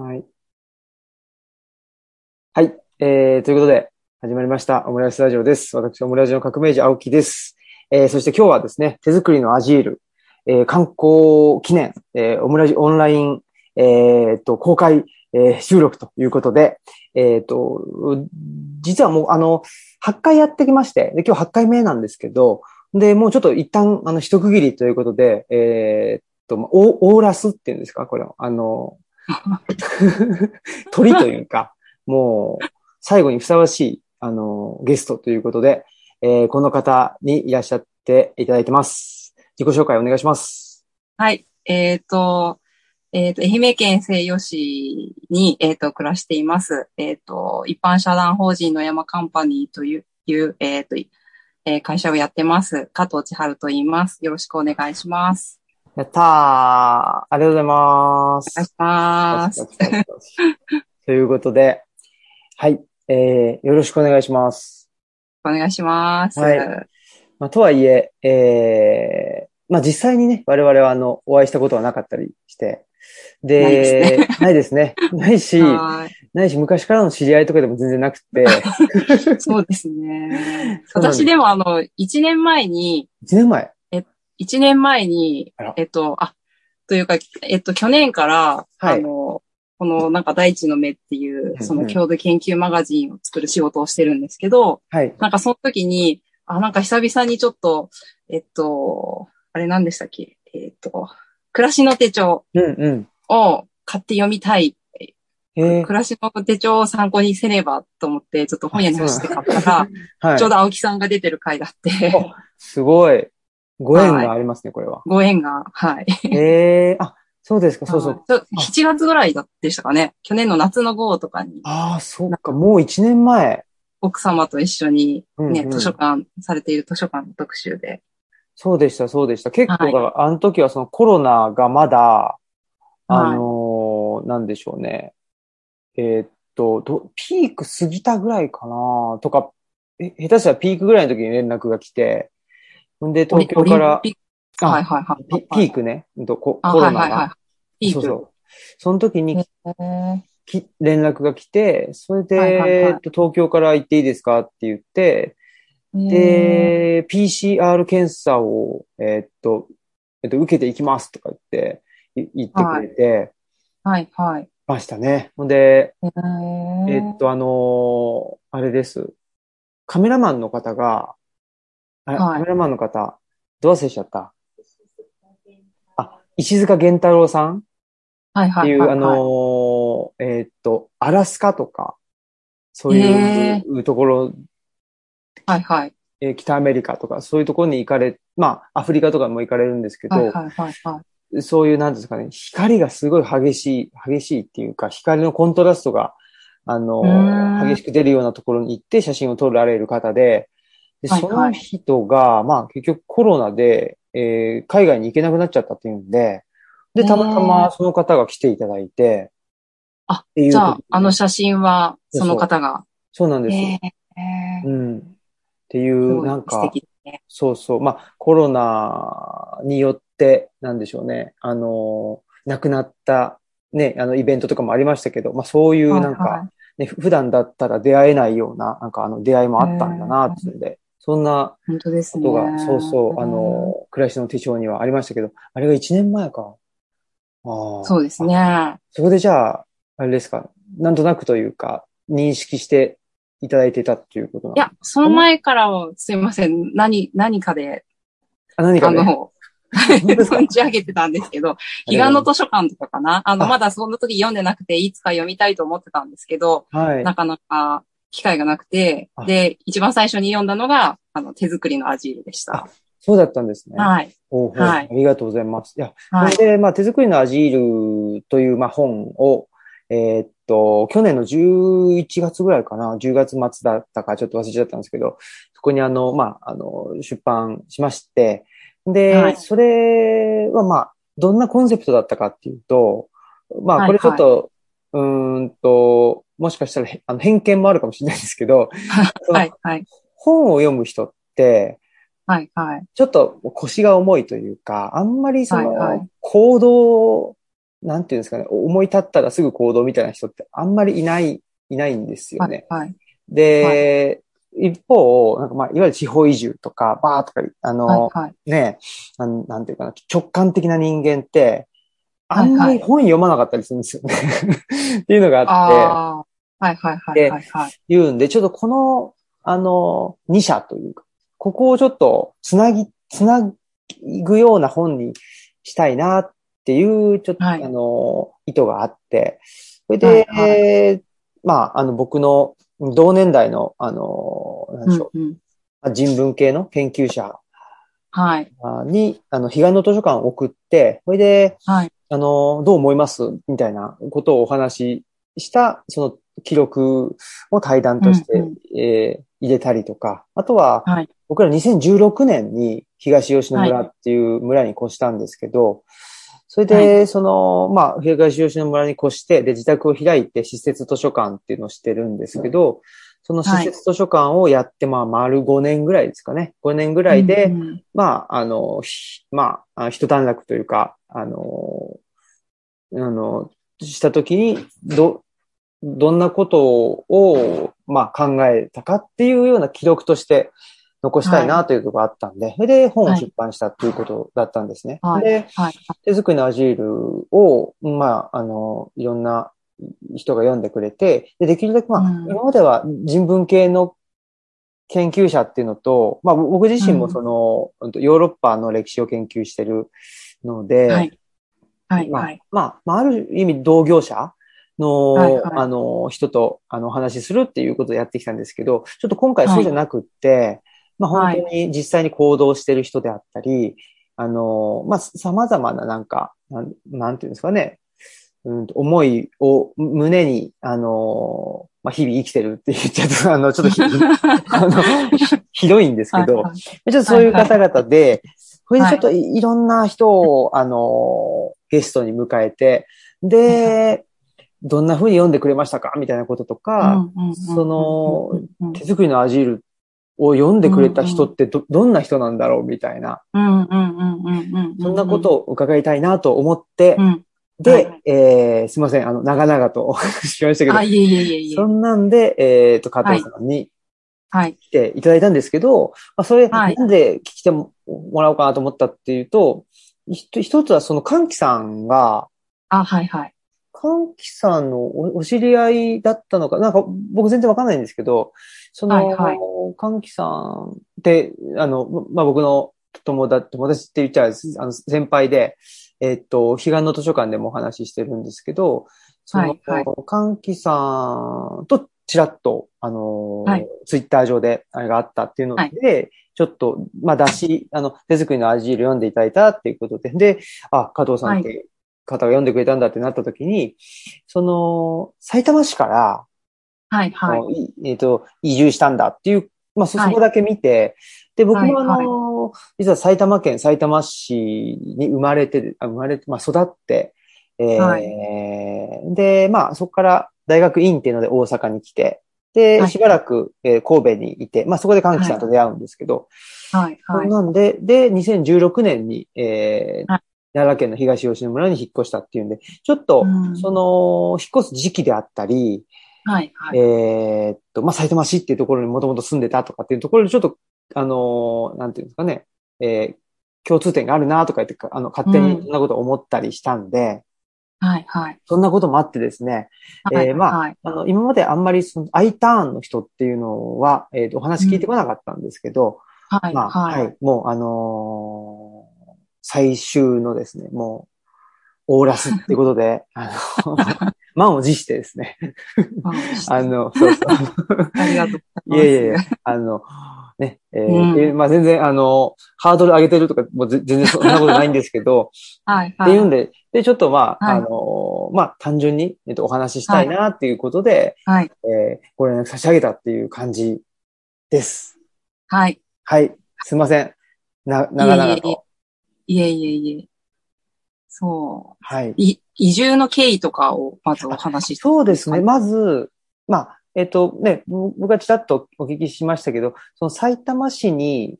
はい。はい。えー、ということで、始まりました。オムライスラジオです。私、オムラジオの革命児、青木です。えー、そして今日はですね、手作りのアジール、えー、観光記念、えー、オムラジオンライン、えー、と、公開、えー、収録ということで、えー、っと、実はもう、あの、8回やってきまして、で、今日8回目なんですけど、で、もうちょっと一旦、あの、一区切りということで、えー、っと、オオーラスっていうんですか？これは。あの、鳥というか、もう、最後にふさわしい、あの、ゲストということで、えーこの方にいらっしゃっていただいてます。自己紹介お願いします。はい。えっ、と、えっ、と、愛媛県西予市に、えっ、と、暮らしています。えっ、と、一般社団法人の山カンパニーという、いうえっ、と、えー会社をやってます。加藤千春と言います。よろしくお願いします。やったーありがとうございます。お願いします。ということで、はい、えー、よろしくお願いします。お願いします。はいまあ、とはいえ、えー、まあ実際にね、我々はあの、お会いしたことはなかったりして、で、ないですねないし、はいないし、昔からの知り合いとかでも全然なくて、そうですね。私でもあの、一年前に、1年前。一年前にあら、えっと、あ、というか、えっと、去年から、はいあの、このなんか大地の目っていう、その郷土研究マガジンを作る仕事をしてるんですけど、はい。なんかその時に、あ、なんか久々にちょっと、えっと、あれ何でしたっけ？えっと、暮らしの手帳うんうん。を買って読みたい。えー、暮らしの手帳を参考にせねばと思って、ちょっと本屋に走って買ったら、はい。ちょうど青木さんが出てる回があって、すごい。ご縁がありますね、これは。ご縁が、はい。ええあ、そうですか、そうそう。はい。7月ぐらいだでしたかね。去年の夏の号とかに、ああ、そうか、もう1年前。奥様と一緒にね、うんうん図書館、されている図書館の特集で。そうでした、そうでした。結構、はいあの時はそのコロナがまだ、あのーなんでしょうね。えーっとど、ピーク過ぎたぐらいかなとか、え下手したらピークぐらいの時に連絡が来て、んで、東京からはいはいはい。ピピークね、コロナが。はいはいはい。ピーク。そうそう。その時にき連絡が来て、それで、東京から行っていいですかって言って、で、PCR 検査を、えっと、えっと、受けていきますとか言って、い言ってくれてはいはい。ましたね。ほんで、へえーっと、あのーあれです。カメラマンの方が、あはいカメラマンの方、どう忘れしちゃった？あ、石塚源太郎さん？はいっていう、はいはい。あのーえーっと、アラスカとか、そうへいうところ、はいはい。えー北アメリカとか、そういうところに行かれ、まあ、アフリカとかも行かれるんですけど、はいはいはいはい。そういう、なんですかね、光がすごい激しい、激しいっていうか、光のコントラストが、あの激しく出るようなところに行って写真を撮られる方で、ではいその人が、まあ結局コロナで、えー海外に行けなくなっちゃったっていうんで、で、たまたまその方が来ていただいて、あ、じゃああの写真は、その方が。そうなんですよ。へーうん。っていすう、なんかね。そうそう。まあ、コロナによって、なんでしょうね。あの、亡くなった、ね、あの、イベントとかもありましたけど、まあ、そういうなんか、はいはいね、ふ普段だったら出会えないような、なんかあの、出会いもあったんだな、っていうんで、そんな本当ですね。ことが、そうそう、あの、暮らしの手帳にはありましたけど、あれが1年前か。ああ。そうですね。あ。そこでじゃあ、あれですか、なんとなくというか、認識していただいていたっていうことなんいや、その前からは、すいません。何、何かで、あ、何かね。あの、存じ上げてたんですけど、彼岸の図書館とかかな？あの、あまだその時読んでなくて、いつか読みたいと思ってたんですけど、はい。なかなか機会がなくてあ、で、一番最初に読んだのが、あの、手作りのアジールでした。そうだったんですね。はい。ほうほうはいありがとうございます。いや、はい。で、まあ、手作りのアジールという、まあ、本を、えーっと、去年の11月ぐらいかな、10月末だったかちょっと忘れちゃったんですけど、そこにあの、まあ、あの、出版しまして、で、はいそれはまあ、どんなコンセプトだったかっていうと、まあ、はいこれちょっと、うーんと、もしかしたらへあの偏見もあるかもしれないですけど、はい、はい、本を読む人って、はい、はい。ちょっと腰が重いというか、あんまりその、はいはい行動なんていうんですかね、思い立ったらすぐ行動みたいな人ってあんまりいない、いないんですよね。はい。で、一方、なんかまあ、いわゆる地方移住とか、バーとか、あの、はい。はい。ね、なんなんていうかな、直感的な人間って、あんまり本読まなかったりするんですよね。っていうのがあって。はいはいはいはいはい。言うんで、ちょっとこの、あの、二社というか、ここをちょっとつなぎ、つなぐような本にしたいなっていう、ちょっと、はいあの、意図があって、それで、はいはいえーまあ、あの、僕の同年代の、あの、なんでしょう、うんうん。まあ人文系の研究者はい。に、あの、彼岸の図書館を送って、それで、はい。あの、どう思います？みたいなことをお話しした、その記録を対談として、うんうん。えー入れたりとか、あとは、はい。僕ら2016年に東吉野村っていう村に越したんですけど、それで、はその、まあ、東吉野村に越して、で、自宅を開いて施設図書館っていうのをしてるんですけど、その施設図書館をやって、まあ、丸5年ぐらいですかね。5年ぐらいで、うんうん。まあ、あの、ひまあ、あ一段落というか、あの、あの、したときに、ど、どんなことを、まあ、考えたかっていうような記録として残したいなというのがあったんで、それで本を出版したっていうことだったんですね。はい。で、はい。手作りのアジールを、まあ、あの、いろんな人が読んでくれて、で、できるだけ、まあ、うん。今までは人文系の研究者っていうのと、まあ、僕自身もその、うんヨーロッパの歴史を研究してるので、はい。はい。まあはい。まあ、まあ、ある意味同業者の、はいはいあの、人と、あの、お話しするっていうことをやってきたんですけど、ちょっと今回そうじゃなくって、まあ、はい本当に実際に行動してる人であったり、あの、まあ、様々ななんか、なんなんていうんですかね、うんと、思いを胸に、あの、まあ、日々生きてるって言っちゃうと、あの、ちょっとひ あのひどいんですけど、はいはいちょっとそういう方々で、これでちょっといいろんな人を、あの、ゲストに迎えて、で、どんな風に読んでくれましたか？みたいなこととか、その手作りのアジールを読んでくれた人ってど、どんな人なんだろうみたいな。そんなことを伺いたいなと思ってう、ん。で、はいえーすいません、あの、長々としましたけどそ。んなんで、えっ、と、加藤さんにはい。来ていただいたんですけど、まあ、それ、はい。なんで聞きてもらおうかなと思ったっていうと、一つはその、歓喜さんが、あ、はいはい。歓喜さんのおお知り合いだったのか、なんか僕全然わかんないんですけど、その、はいはい。歓喜さんって、あの、まあ、僕の友達、友達って言っちゃう、あの、先輩で、えっと、彼岸の図書館でもお話ししてるんですけど、その、はいはい。歓喜さんとちらっと、あの、はい。ツイッター上であれがあったっていうので、ちょっと、まあ、出し、あの、手作りのアジール読んでいただいたっていうことで、で、あ、加藤さんって方が読んでくれたんだってなった時に、その、埼玉市から、はいはい。えっ、と、移住したんだっていう、まあ、そ、こだけ見て、で、僕もあはい。の、実は埼玉県埼玉市に生まれて、あ生まれて、まあ、育って、えーはで、まあ、そこから大学院っていうので大阪に来て、で、はい。しばらく、えー神戸にいて、まあ、そこで歓喜さんと出会うんですけど、はい。はい。なんで、で、2016年に、えーはい。奈良県の東吉野村に引っ越したっていうんで、ちょっと、うん。その、引っ越す時期であったり、はい。はい。えーっと、まあ、埼玉市っていうところにもともと住んでたとかっていうところで、ちょっと、あのーなんていうんですかね、えー共通点があるなとか言って、あの、勝手にうん。そんなこと思ったりしたんで、はいはい。そんなこともあってですね、はいえーまあはい。あの、今まであんまりその I ターンの人っていうのは、えーっと、お話聞いてこなかったんですけど、はいまあ、は、はいい。もう、あのー最終のですね、もう、オーラスってことで、あの、満を持してですね、あの、そうそう。ありがとうございます。いやいやいや、あの、ね、えーうんえーまあ全然、あの、ハードル上げてるとか、もうぜ全然そんなことないんですけど、はいはい。っていうんで、で、ちょっとまあ、はいあの、まあ単純に、えっと、お話ししたいなっていうことで、はい。えーご連絡差し上げたっていう感じです。はい。はい。すいません。な、長々と。いえいえいえ。そはい。う。い、移住の経緯とかをまずお話しそうですね。まず、まあ、えっとね、ぼ僕がちらっとお聞きしましたけど、その埼玉市に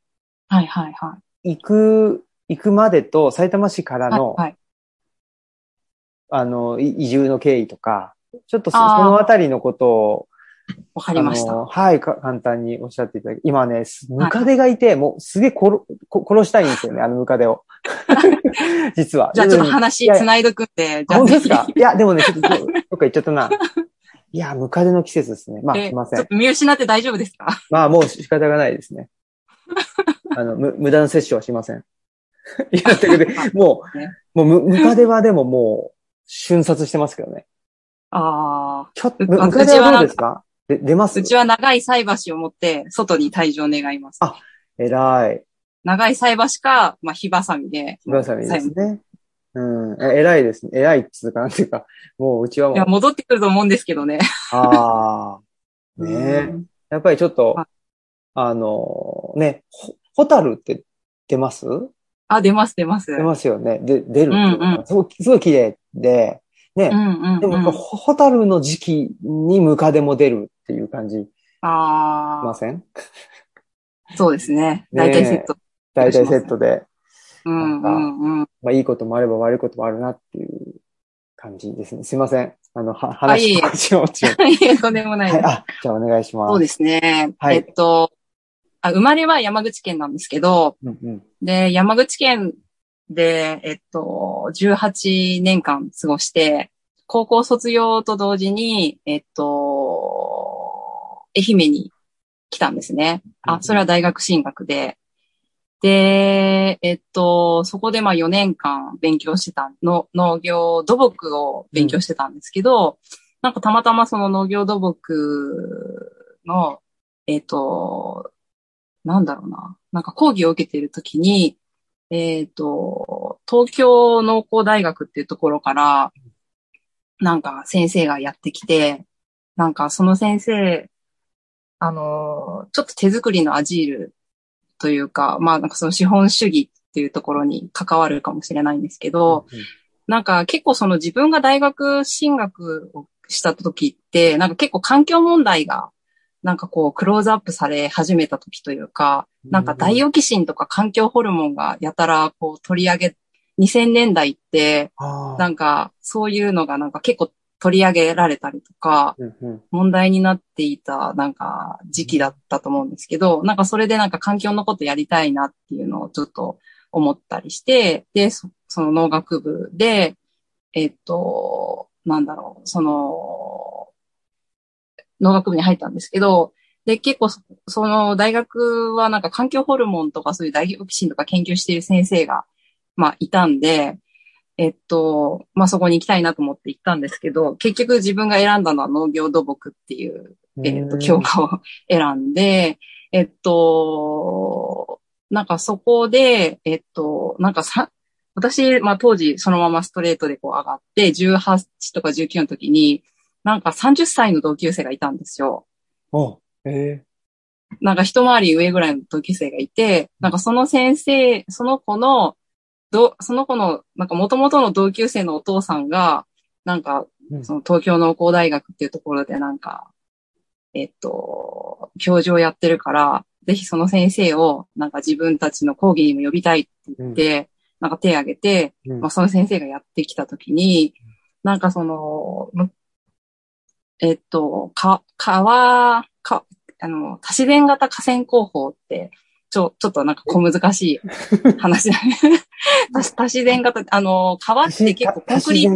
はいはいはい。行く、行くまでと埼玉市からの、はいはい。あの、い移住の経緯とか、ちょっとそのあたりのことを、わかりました。はい、か簡単におっしゃっていただき、今ね、すムカデがいて、もうすげえ殺こ殺したいんですよね、あのムカデを。実は。じゃあちょっとい話繋いどくんで、じゃあ本当ですか？ぜいや、でもね、ちょっとどどっか行っちゃったな。いや、ムカデの季節ですね。まあ、ひすいません見失って大丈夫ですか？まあ、もう仕方がないですね。あの、む無駄な摂取はしません。いや、ということで、もう、ねもうム、ムカデはでももう、瞬殺してますけどね。ああ。ちょっと、うムムカデはどうですか？で出ます？うちは長い菜箸を持って、外に退場願います。あ偉い。長い菜箸か、まあ、火ばさみで。ひばさみです菜ね。うん。え偉いですね。偉いっつうか、なんていうか、もううちはもういや、、戻ってくると思うんですけどね。ああ、ねえ。うんやっぱりちょっとはい、あの、ね、ほホタルって出ます？あ、出ます、出ます。出ますよね。で、出るっていううんか、すごい、すごい綺麗で、ねう。んうん、うん。ホホタルの時期にムカデも出るっていう感じあません？あ、そうですね。ね大体セット。大体セットで、うんうんうん。まあいいこともあれば悪いこともあるなっていう感じですね。すいません。あの、はあいえいえ。いえ、とんでもないはい。あ、じゃあお願いします。そうですね。はいえっとあ、生まれは山口県なんですけど、うんうん。で、山口県で、えっと、18年間過ごして、高校卒業と同時に、えっと、愛媛に来たんですね。あ、それは大学進学で。で、えっと、そこでまあ4年間勉強してたの、農業土木を勉強してたんですけど、なんかたまたまその農業土木の、えっと、なんだろうな。なんか講義を受けているときに、えっ、と、東京農工大学っていうところから、なんか先生がやってきて、なんかその先生、あの、ちょっと手作りのアジールというか、まあなんかその資本主義っていうところに関わるかもしれないんですけど、なんか結構その自分が大学進学をした時って、なんか結構環境問題が、なんかこうクローズアップされ始めた時というか、なんかダイオキシンとか環境ホルモンがやたらこう取り上げ、2000年代って。なんかそういうのがなんか結構取り上げられたりとか、問題になっていたなんか時期だったと思うんですけど、なんかそれでなんか環境のことやりたいなっていうのをちょっと思ったりして、で、そその農学部で、えっと、なんだろう、その、農学部に入ったんですけど、で、結構そ、その大学はなんか環境ホルモンとかそういうダイオキシンとか研究している先生が、まあいたんで、えっと、まあそこに行きたいなと思って行ったんですけど、結局自分が選んだのは農業土木っていう、えっと、教科を 選んで、えっと、なんかそこで、えっと、なんかさ、私、まあ当時そのままストレートでこう上がって、18とか19の時に、なんか30歳の同級生がいたんですよ。おえなんか一回り上ぐらいの同級生がいて、なんかその先生、その子の、ど、その子の、なんか元々の同級生のお父さんが、なんかうん、その東京農工大学っていうところでなんか、えっと、教授をやってるから、ぜひその先生を、なんか自分たちの講義にも呼びたいって言って、なんか手を挙げて、ーうん。まあ、その先生がやってきたときに、なんかその、むえっと、か、川、か、あの、多自然型河川工法って、ちょ、ちょっとなんか小難しい話だね。多多自然型、あの、川って結構コンクリ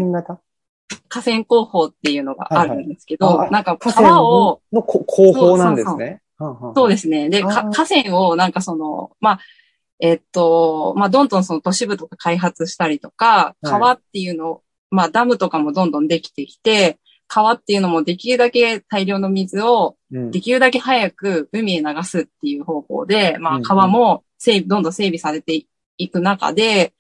河川工法っていうのがあるんですけど、はいはいあなんか河川川を、のこ工法なんですね。そうですね。で、河川をなんかその、まあ、えっと、まあ、どんどんその都市部とか開発したりとか、い。川っていうの、まあ、ダムとかもどんどんできてきて、川っていうのもできるだけ大量の水をうん。できるだけ早く海へ流すっていう方法で、まあ、うんうん。川も整備、どんどん整備されていく中で、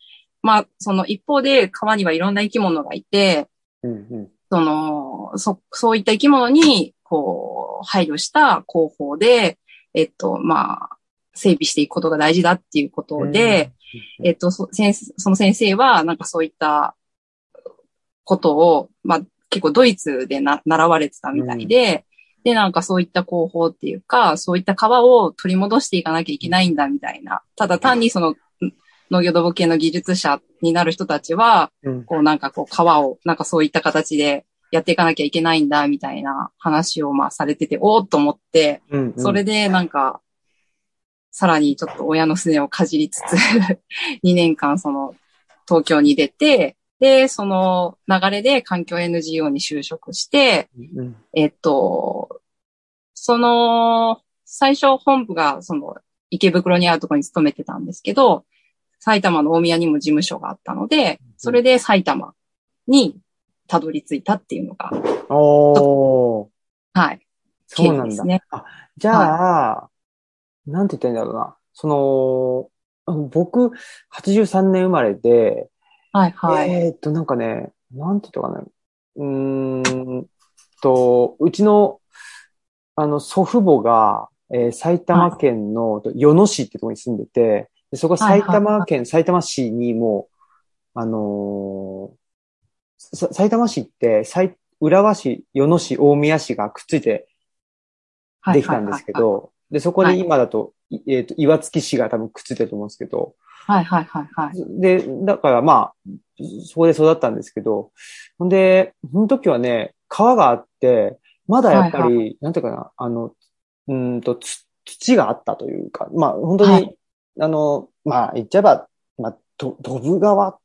まあ、その一方で川にはいろんな生き物がいて、うんうん。その、そ、そういった生き物に、こう、配慮した工法で、えっと、まあ、整備していくことが大事だっていうことで、うんえっと、そ先生その先生は、なんかそういったことを、まあ、結構ドイツでな習われてたみたいで、で、なんかそういった工法っていうか、そういった川を取り戻していかなきゃいけないんだみたいな。ただ単にその、農業土木系の技術者になる人たちは、うん。こうなんかこう川を、なんかそういった形でやっていかなきゃいけないんだ、みたいな話をまあされてて、おーっと思って、うん。それでなんか、さらにちょっと親のすねをかじりつつ、2年間その東京に出て、で、その流れで環境 NGO に就職して、うん。えっと、その、最初本部がその池袋にあるところに勤めてたんですけど、埼玉の大宮にも事務所があったので、それで埼玉にたどり着いたっていうのが、おー。はい、そうなんだ。ね。じゃあ、なんて言ったらいいんだろうな。その、僕、83年生まれで、はい、はい。えーっと、なんかね、なんて言ったかな。うーんと、うちの、あの、祖父母が、えー埼玉県の与野市ってところに住んでて、でそこはい埼玉県、埼玉市にもう、あのーさ埼玉市って、埼浦和市、与野市、大宮市がくっついてはいできたんですけ。ど、で、そこで今だと、いえっ、と、岩槻市が多分くっついてると思うんですけど、はい、はい、はい、はい。で、だからまあ、そこで育ったんですけど、ほんで、その時はね、川があって、まだやっぱり、はい。なんていうかな、あの、うーんと、つ土があったというか、まあ、本当に、はいあの、まあ、言っちゃえば、まあ、と、ドブ川っ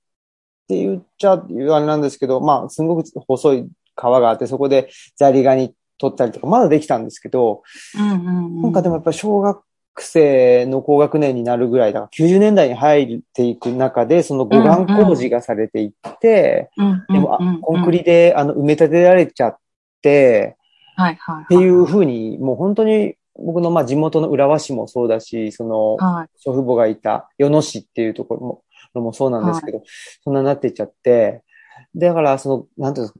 て言っちゃうあれなんですけど、まあ、すごく細い川があって、そこでザリガニ取ったりとか、まだできたんですけど、うん、うん、うん。なんかでもやっぱり小学生の高学年になるぐらいだから、90年代に入っていく中で、その護岸工事がされていって、うん、うん、でも、あうんうんコンクリであの埋め立てられちゃって、はい、はい。っていうふうに、もう本当に僕のまあ地元の浦和市もそうだし、そのはい。祖父母がいた与野市っていうところものもそうなんですけど、そんなになっていっちゃって、だからその、なんていうんですか、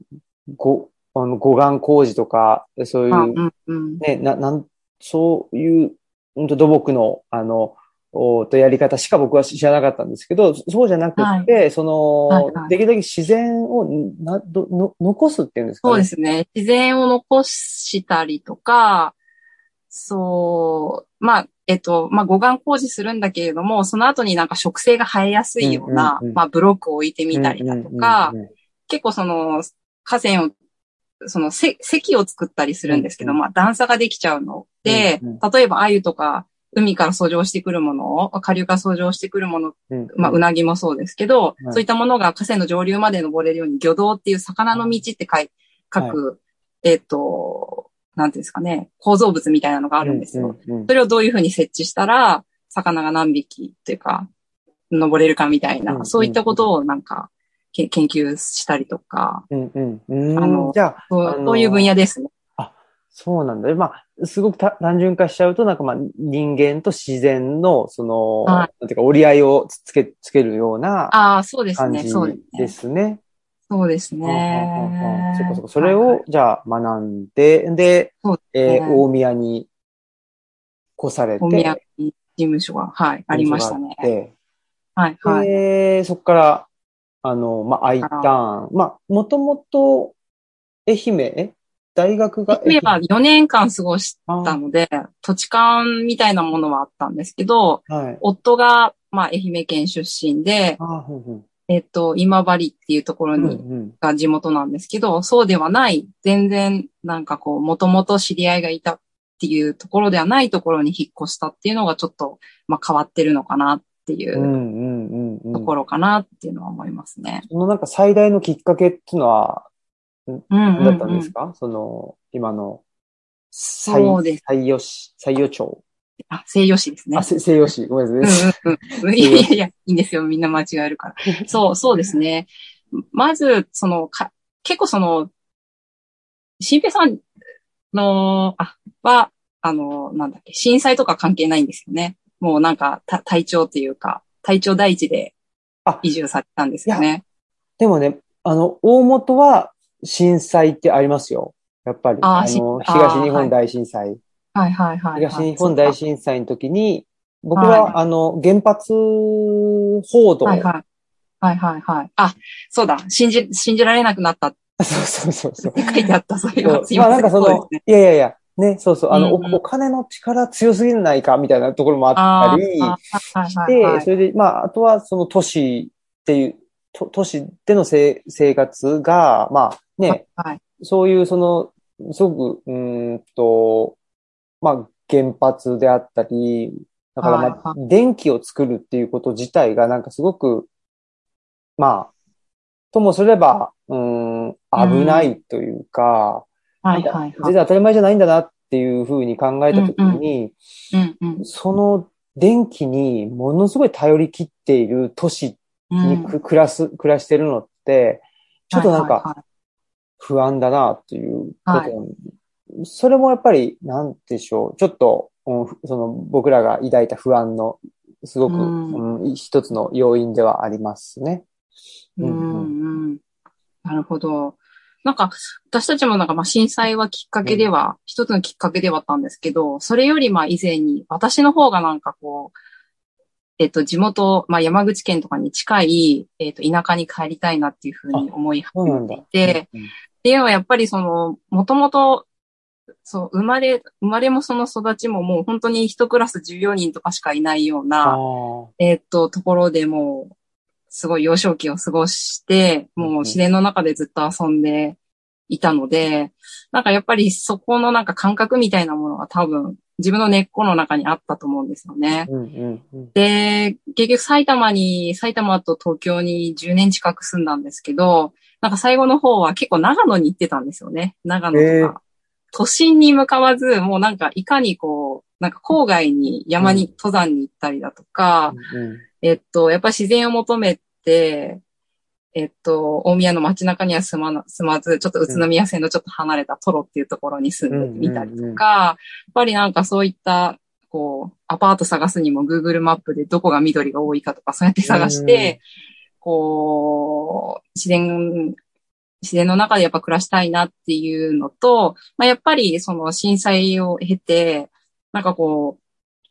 ご、あの護岸工事とか、そういう、あうん、うん。ね、な、なん、そういう、うんと土木の、あの、おとやり方しか僕は知らなかったんですけど、そうじゃなくて、その、はいはいできるだけ自然をなどの残すっていうんですかね。そうですね。自然を残したりとか、そう、まあ、えっと、まあ、護岸工事するんだけれども、その後になんか植生が生えやすいような、うんうんうんまあ、ブロックを置いてみたりだとか、うんうんうん。結構その、河川を、その、せ石を作ったりするんですけど、うんまあ、段差ができちゃうの。で、うん例えば、鮎とか、海から遡上してくるものを、下流から遡上してくるものうんまあ、うなぎもそうですけど、はい。そういったものが河川の上流まで登れるように、魚道っていう魚の道って書い。書く、えっ、と、なんていうんですかね、構造物みたいなのがあるんですよ。うんうんうんそれをどういうふうに設置したら、魚が何匹っていうか、登れるかみたいな、うんそういったことをなんか、け研究したりとか、うんうんうんあのじゃあ、そうあのそういう分野ですね。そうなんだ。まあ、すごくた単純化しちゃうと、なんかまあ、人間と自然の、その、はなんていうか、折り合いをつけ、つけるようなああ、そうですね、そうですでね。すね。そうですね。そっかそっか。それはいを、じゃあ、学んで、で、ですねー大宮に越されて、お宮に事務所が、はい、ありましたね。で、はい、はい。で、そこから、あの、まあ、I ターン。まあ、もともと、愛媛、え大学が愛媛は4年間過ごしあたので、土地勘みたいなものはあったんですけど、はい。夫が、まあ、愛媛県出身で、えっと、今治っていうところうんに、うんが地元なんですけど、そうではない、全然、なんかこう、もともと知り合いがいたっていうところではないところに引っ越したっていうのがちょっと、まあ、変わってるのかなっていう。ところかなっていうのは思いますね。そのなんか最大のきっかけっていうのはうんうん何だったんうんですか、その、今の、そうです西予市、西予町。あ、西洋史ですねあ、。せ西予市。ごめんなさい。うんうんう ん。いやいやいや、いいんですよ。みんな間違えるから。そう、そうですね。まず、その、か、結構その、新平さんの、あ、は、あの、なんだっけ、震災とか関係ないんですよね。もうなんか、た体調っていうか、体調第一であ移住されたんですよね。でもね、あの、大元は震災ってありますよ。やっぱり。ああー東日本大震災。はいはいはい、はい。東日本大震災の時に、僕は、はいあの、原発報道。はいはい。はいはいはい。あ、そうだ。信じ、信じられなくなったそうそうそうそう。書いてあった。それは。まあなんかその。いやいやいや、ね、そうそう、あの、うんうんおお金の力強すぎないかみたいなところもあったりあーはいはいで、はいそれで、まあ、あとはその都市っていう、と都市での生活が、まあね、はい。そういうその、すごく、うーんと、まあ、原発であったり、だからまあ、はい電気を作るっていうこと自体がなんかすごく、まあ、ともすれば、うーん、危ないというか、はいはいはい。全然当たり前じゃないんだなっていうふうに考えたときに、うんうん。その電気にものすごい頼り切っている都市うん。にく暮らす、暮らしてるのって、ちょっとなんか不安だなということ、はいそれもやっぱり、なんでしょう、ちょっと、うんその僕らが抱いた不安の、すごく、うんうん一つの要因ではありますね。ううんんうん。なるほど。なんか、私たちもなんかまあ震災はきっかけでは、一つのきっかけではあったんですけど、それよりまあ以前に、私の方がなんかこう、えっと、地元、まあ山口県とかに近い、えっと、田舎に帰りたいなっていうふうに思い始めてい。て、うんっていうのはやっぱりその、もともと、そう、生まれ、生まれもその育ちももう本当に一クラス14人とかしかいないようあな、ーえっと、ところでもう、すごい幼少期を過ごして、もう自然の中でずっと遊んでいたので、なんかやっぱりそこのなんか感覚みたいなものが多分自分の根っこの中にあったと思うんですよね。うんうんうんで、結局埼玉に、埼玉と東京に10年近く住んだんですけど、なんか最後の方は結構長野に行ってたんですよね。長野とか。都心に向かわず、もうなんかいかにこう、なんか郊外に山に、うん。登山に行ったりだとか、うんえっと、やっぱり自然を求めて、えっと、大宮の街中には住まな、住まず、ちょっと宇都宮線のちょっと離れたトロっていうところに住んでみたりとか、やっぱりなんかそういった、こう、アパート探すにも Google マップでどこが緑が多いかとかそうやって探して、こう、自然、自然の中でやっぱ暮らしたいなっていうのと、まあ、やっぱりその震災を経て、なんかこう、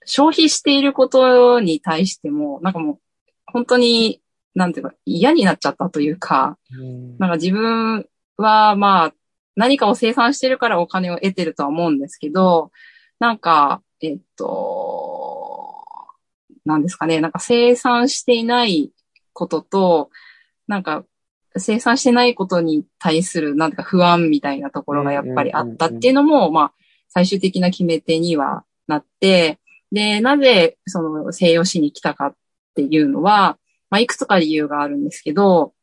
消費していることに対しても、なんかもう、本当に、なんていうか、嫌になっちゃったというか、うん。なんか自分はまあ、何かを生産してるからお金を得てるとは思うんですけど、なんか、えっと、なんですかね、なんか生産していないことと、なんか生産してないことに対する、なんか不安みたいなところがやっぱりあったっていうのも、まあ、最終的な決め手にはなって、で、なぜその西洋史に来たかっていうのは、まあ、いくつか理由があるんですけど、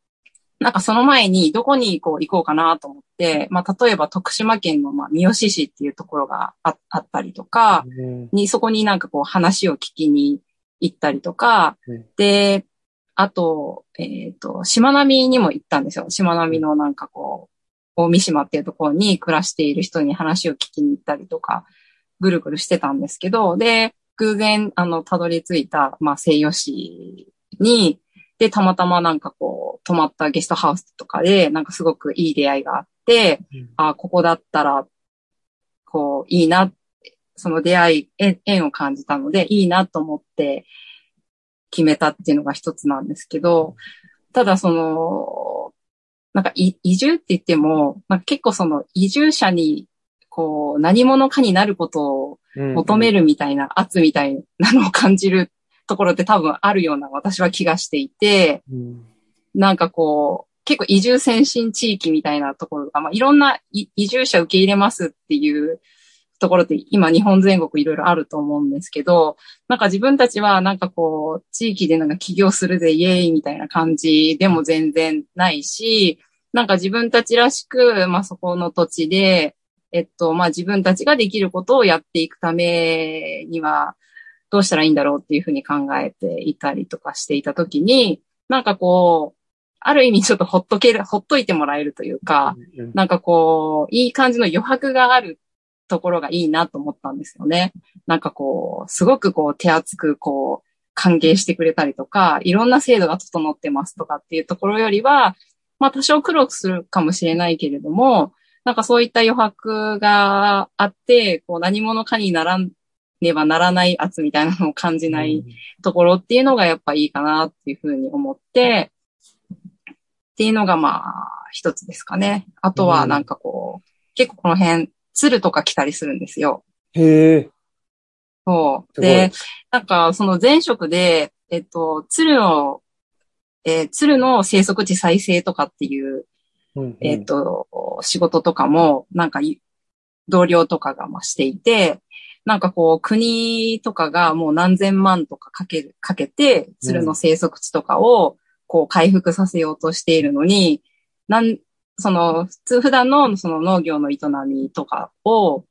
なんかその前にどこにこう行こうかなと思って、まあ、例えば徳島県のまあ三好市っていうところがああったりとか、うん。に、そこになんかこう話を聞きに行ったりとか、うん。で、あと、えっ、と、島並にも行ったんですよ。島並のなんかこう、大三島っていうところに暮らしている人に話を聞きに行ったりとか、ぐるぐるしてたんですけど、で、偶然、あの、たどり着いた、まあ、西予市に、で、たまたまなんかこう、泊まったゲストハウスとかで、なんかすごくいい出会いがあって、うんあここだったら、こう、いいなその出会い、縁縁を感じたので、いいなと思って決めたっていうのが一つなんですけど、ただその、なんかい移住って言っても、なんか結構その移住者に、こう、何者かになることを求めるみたいな、圧みたいなのを感じるところって多分あるような私は気がしていて、うん。なんかこう、結構移住先進地域みたいなところが、まあ、いろんない移住者受け入れますっていうところって今日本全国いろいろあると思うんですけど、なんか自分たちはなんかこう、地域でなんか起業するでイエーイみたいな感じでも全然ないし、なんか自分たちらしく、まあそこの土地で、えっと、まあ自分たちができることをやっていくためには、どうしたらいいんだろうっていうふうに考えていたりとかしていたときに、なんかこう、ある意味ちょっとほっとける、ほっといてもらえるというか、うん。なんかこう、いい感じの余白があるところがいいなと思ったんですよね。なんかこう、すごくこう手厚くこう、歓迎してくれたりとか、いろんな制度が整ってますとかっていうところよりは、まあ多少苦労するかもしれないけれども、なんかそういった余白があって、こう何者かにならねばならない圧みたいなのを感じないところっていうのがやっぱいいかなっていうふうに思って、っていうのがまあ一つですかね。あとはなんかこう、結構この辺鶴とか来たりするんですよ。へえ。そう。で、なんか、その前職で、えっと、鶴の、えー鶴の生息地再生とかっていう、うんえっ、と、仕事とかも、なんかい、同僚とかがまあしていて、なんかこう、国とかがもう何千万とかかける、かけて、鶴の生息地とかを、こう、回復させようとしているのに、なん、その、普通、普段のその農業の営みとかを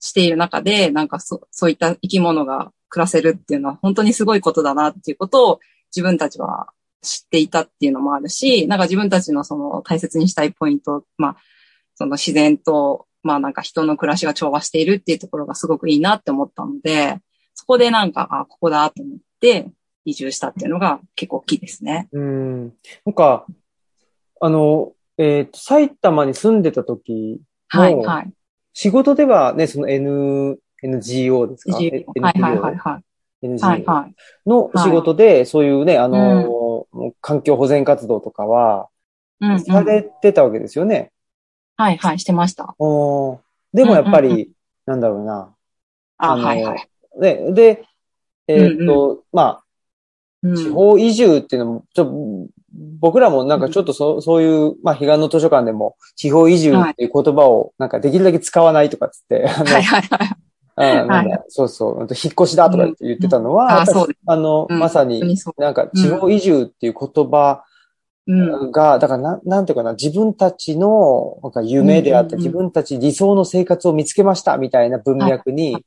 している中で、なんかそ、そういった生き物が暮らせるっていうのは本当にすごいことだなっていうことを自分たちは知っていたっていうのもあるし、なんか自分たちのその大切にしたいポイント、まあ、その自然と、まあなんか人の暮らしが調和しているっていうところがすごくいいなって思ったので、そこでなんか、あ、ここだと思って移住したっていうのが結構大きいですね。うん。なんか、あの、えっ、と、埼玉に住んでた時、はい、もうはい。仕事ではね、その N、NGO ですか？移住はい、はい、はい、はい。NGO。の仕事で、そういうね、あの、環境保全活動とかは、うん、うん。されてたわけですよね？はい、はい、してました。おーでもやっぱり、うんうんなんだろうな。あ、はい、はい。ね、で、えっ、と、まあ、うん地方移住っていうのも、ちょ僕らもなんかちょっとそ,、うそういう、まあ、彼岸の図書館でも、地方移住っていう言葉を、なんかできるだけ使わないとかっつって、あのはい、はい、はい。あなんだそうそう、引っ越しだとか言ってたのは、うん。あの、うん。まさになんか地方移住っていう言葉うん。が、だからな、なんていうかな、自分たちのなんか夢であった、自分たち理想の生活を見つけましたみたいな文脈に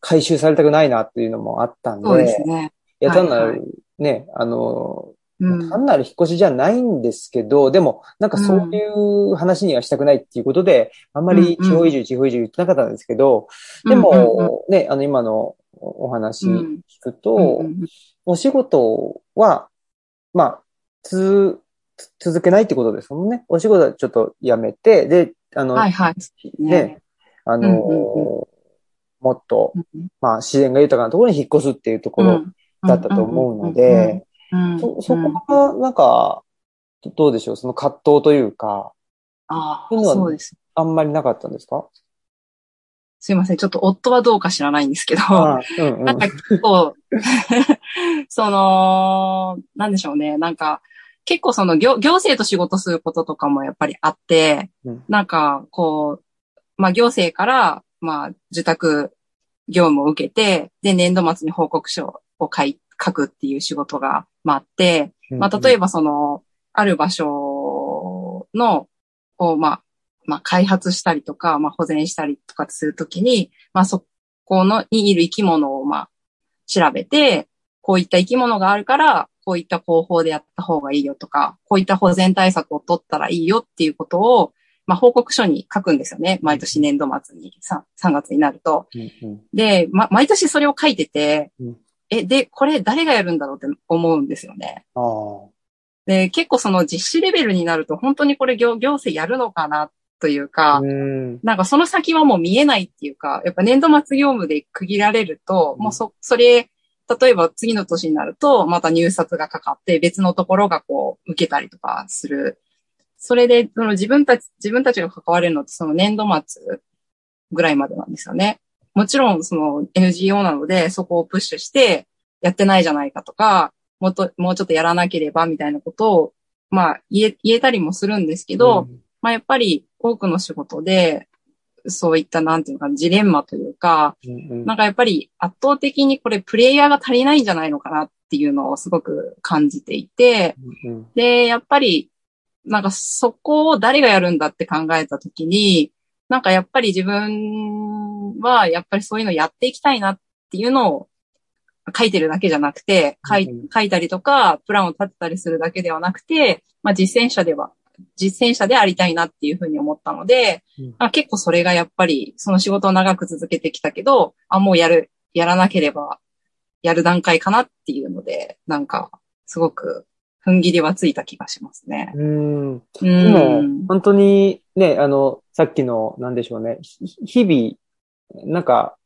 回収されたくないなっていうのもあったんで、そうですね。いや、単なはい。はるね、あの、うん。単なる引っ越しじゃないんですけど、でも、なんかそういう話にはしたくないっていうことで、あんまり地方移住、地方移住言ってなかったんですけど、でも、ね、あの、今のお話聞うんくと、お仕事は、まあ、つ、つ続けないってことですもんね。お仕事はちょっとやめて、で、あの、はいはい。ね、あの、もっと、うんまあ、自然が豊かなところに引っ越すっていうところだったと思うので、そ、そこは、なんか、どどうでしょう？その葛藤というか、ああ、そうです。あんまりなかったんですか？すいません。ちょっと夫はどうか知らないんですけど、うんうん。なんか結構、その、なんでしょうね。なんか、結構その行行政と仕事することとかもやっぱりあって、うん。なんかこう、まあ行政から、まあ受託業務を受けて、で年度末に報告書を書い書くっていう仕事が、まああって、まあ例えばその、ある場所の、をまあ、まあ開発したりとか、まあ保全したりとかするときに、まあそこの、にいる生き物をまあ調べて、こういった生き物があるから、こういった方法でやった方がいいよとか、こういった保全対策を取ったらいいよっていうことを、まあ報告書に書くんですよね。毎年年度末に 3, 3月になると。で、ま、毎年それを書いててうん、え、で、これ誰がやるんだろうって思うんですよね。で、結構その実施レベルになると本当にこれ行行政やるのかなというか、うんなんかその先はもう見えないっていうか、やっぱ年度末業務で区切られると、うんもうそ、それ、例えば次の年になると、また入札がかかって別のところがこう受けたりとかする。それで、その自分たち、自分たちが関われるのってその年度末ぐらいまでなんですよね。もちろんその NGO なのでそこをプッシュしてやってないじゃないかとか、もっと、もうちょっとやらなければみたいなことを、まあ言え、言えたりもするんですけど、まあやっぱり多くの仕事で、そういったなんていうのかな、ジレンマというか、うんうん。なんかやっぱり圧倒的にこれプレイヤーが足りないんじゃないのかなっていうのをすごく感じていて、うんで、やっぱり、なんかそこを誰がやるんだって考えたときに、なんかやっぱり自分はやっぱりそういうのやっていきたいなっていうのを書いてるだけじゃなくて、書いうん書いたりとか、プランを立てたりするだけではなくて、まあ実践者では、実践者でありたいなっていうふうに思ったので、う結構それがやっぱり、その仕事を長く続けてきたけど、あ、もうやる、やらなければ、やる段階かなっていうので、なんか、すごく、踏ん切りはついた気がしますね。うんうでもん。、本当にね、あの、さっきの、なんでしょうね、ひ日々、なんか、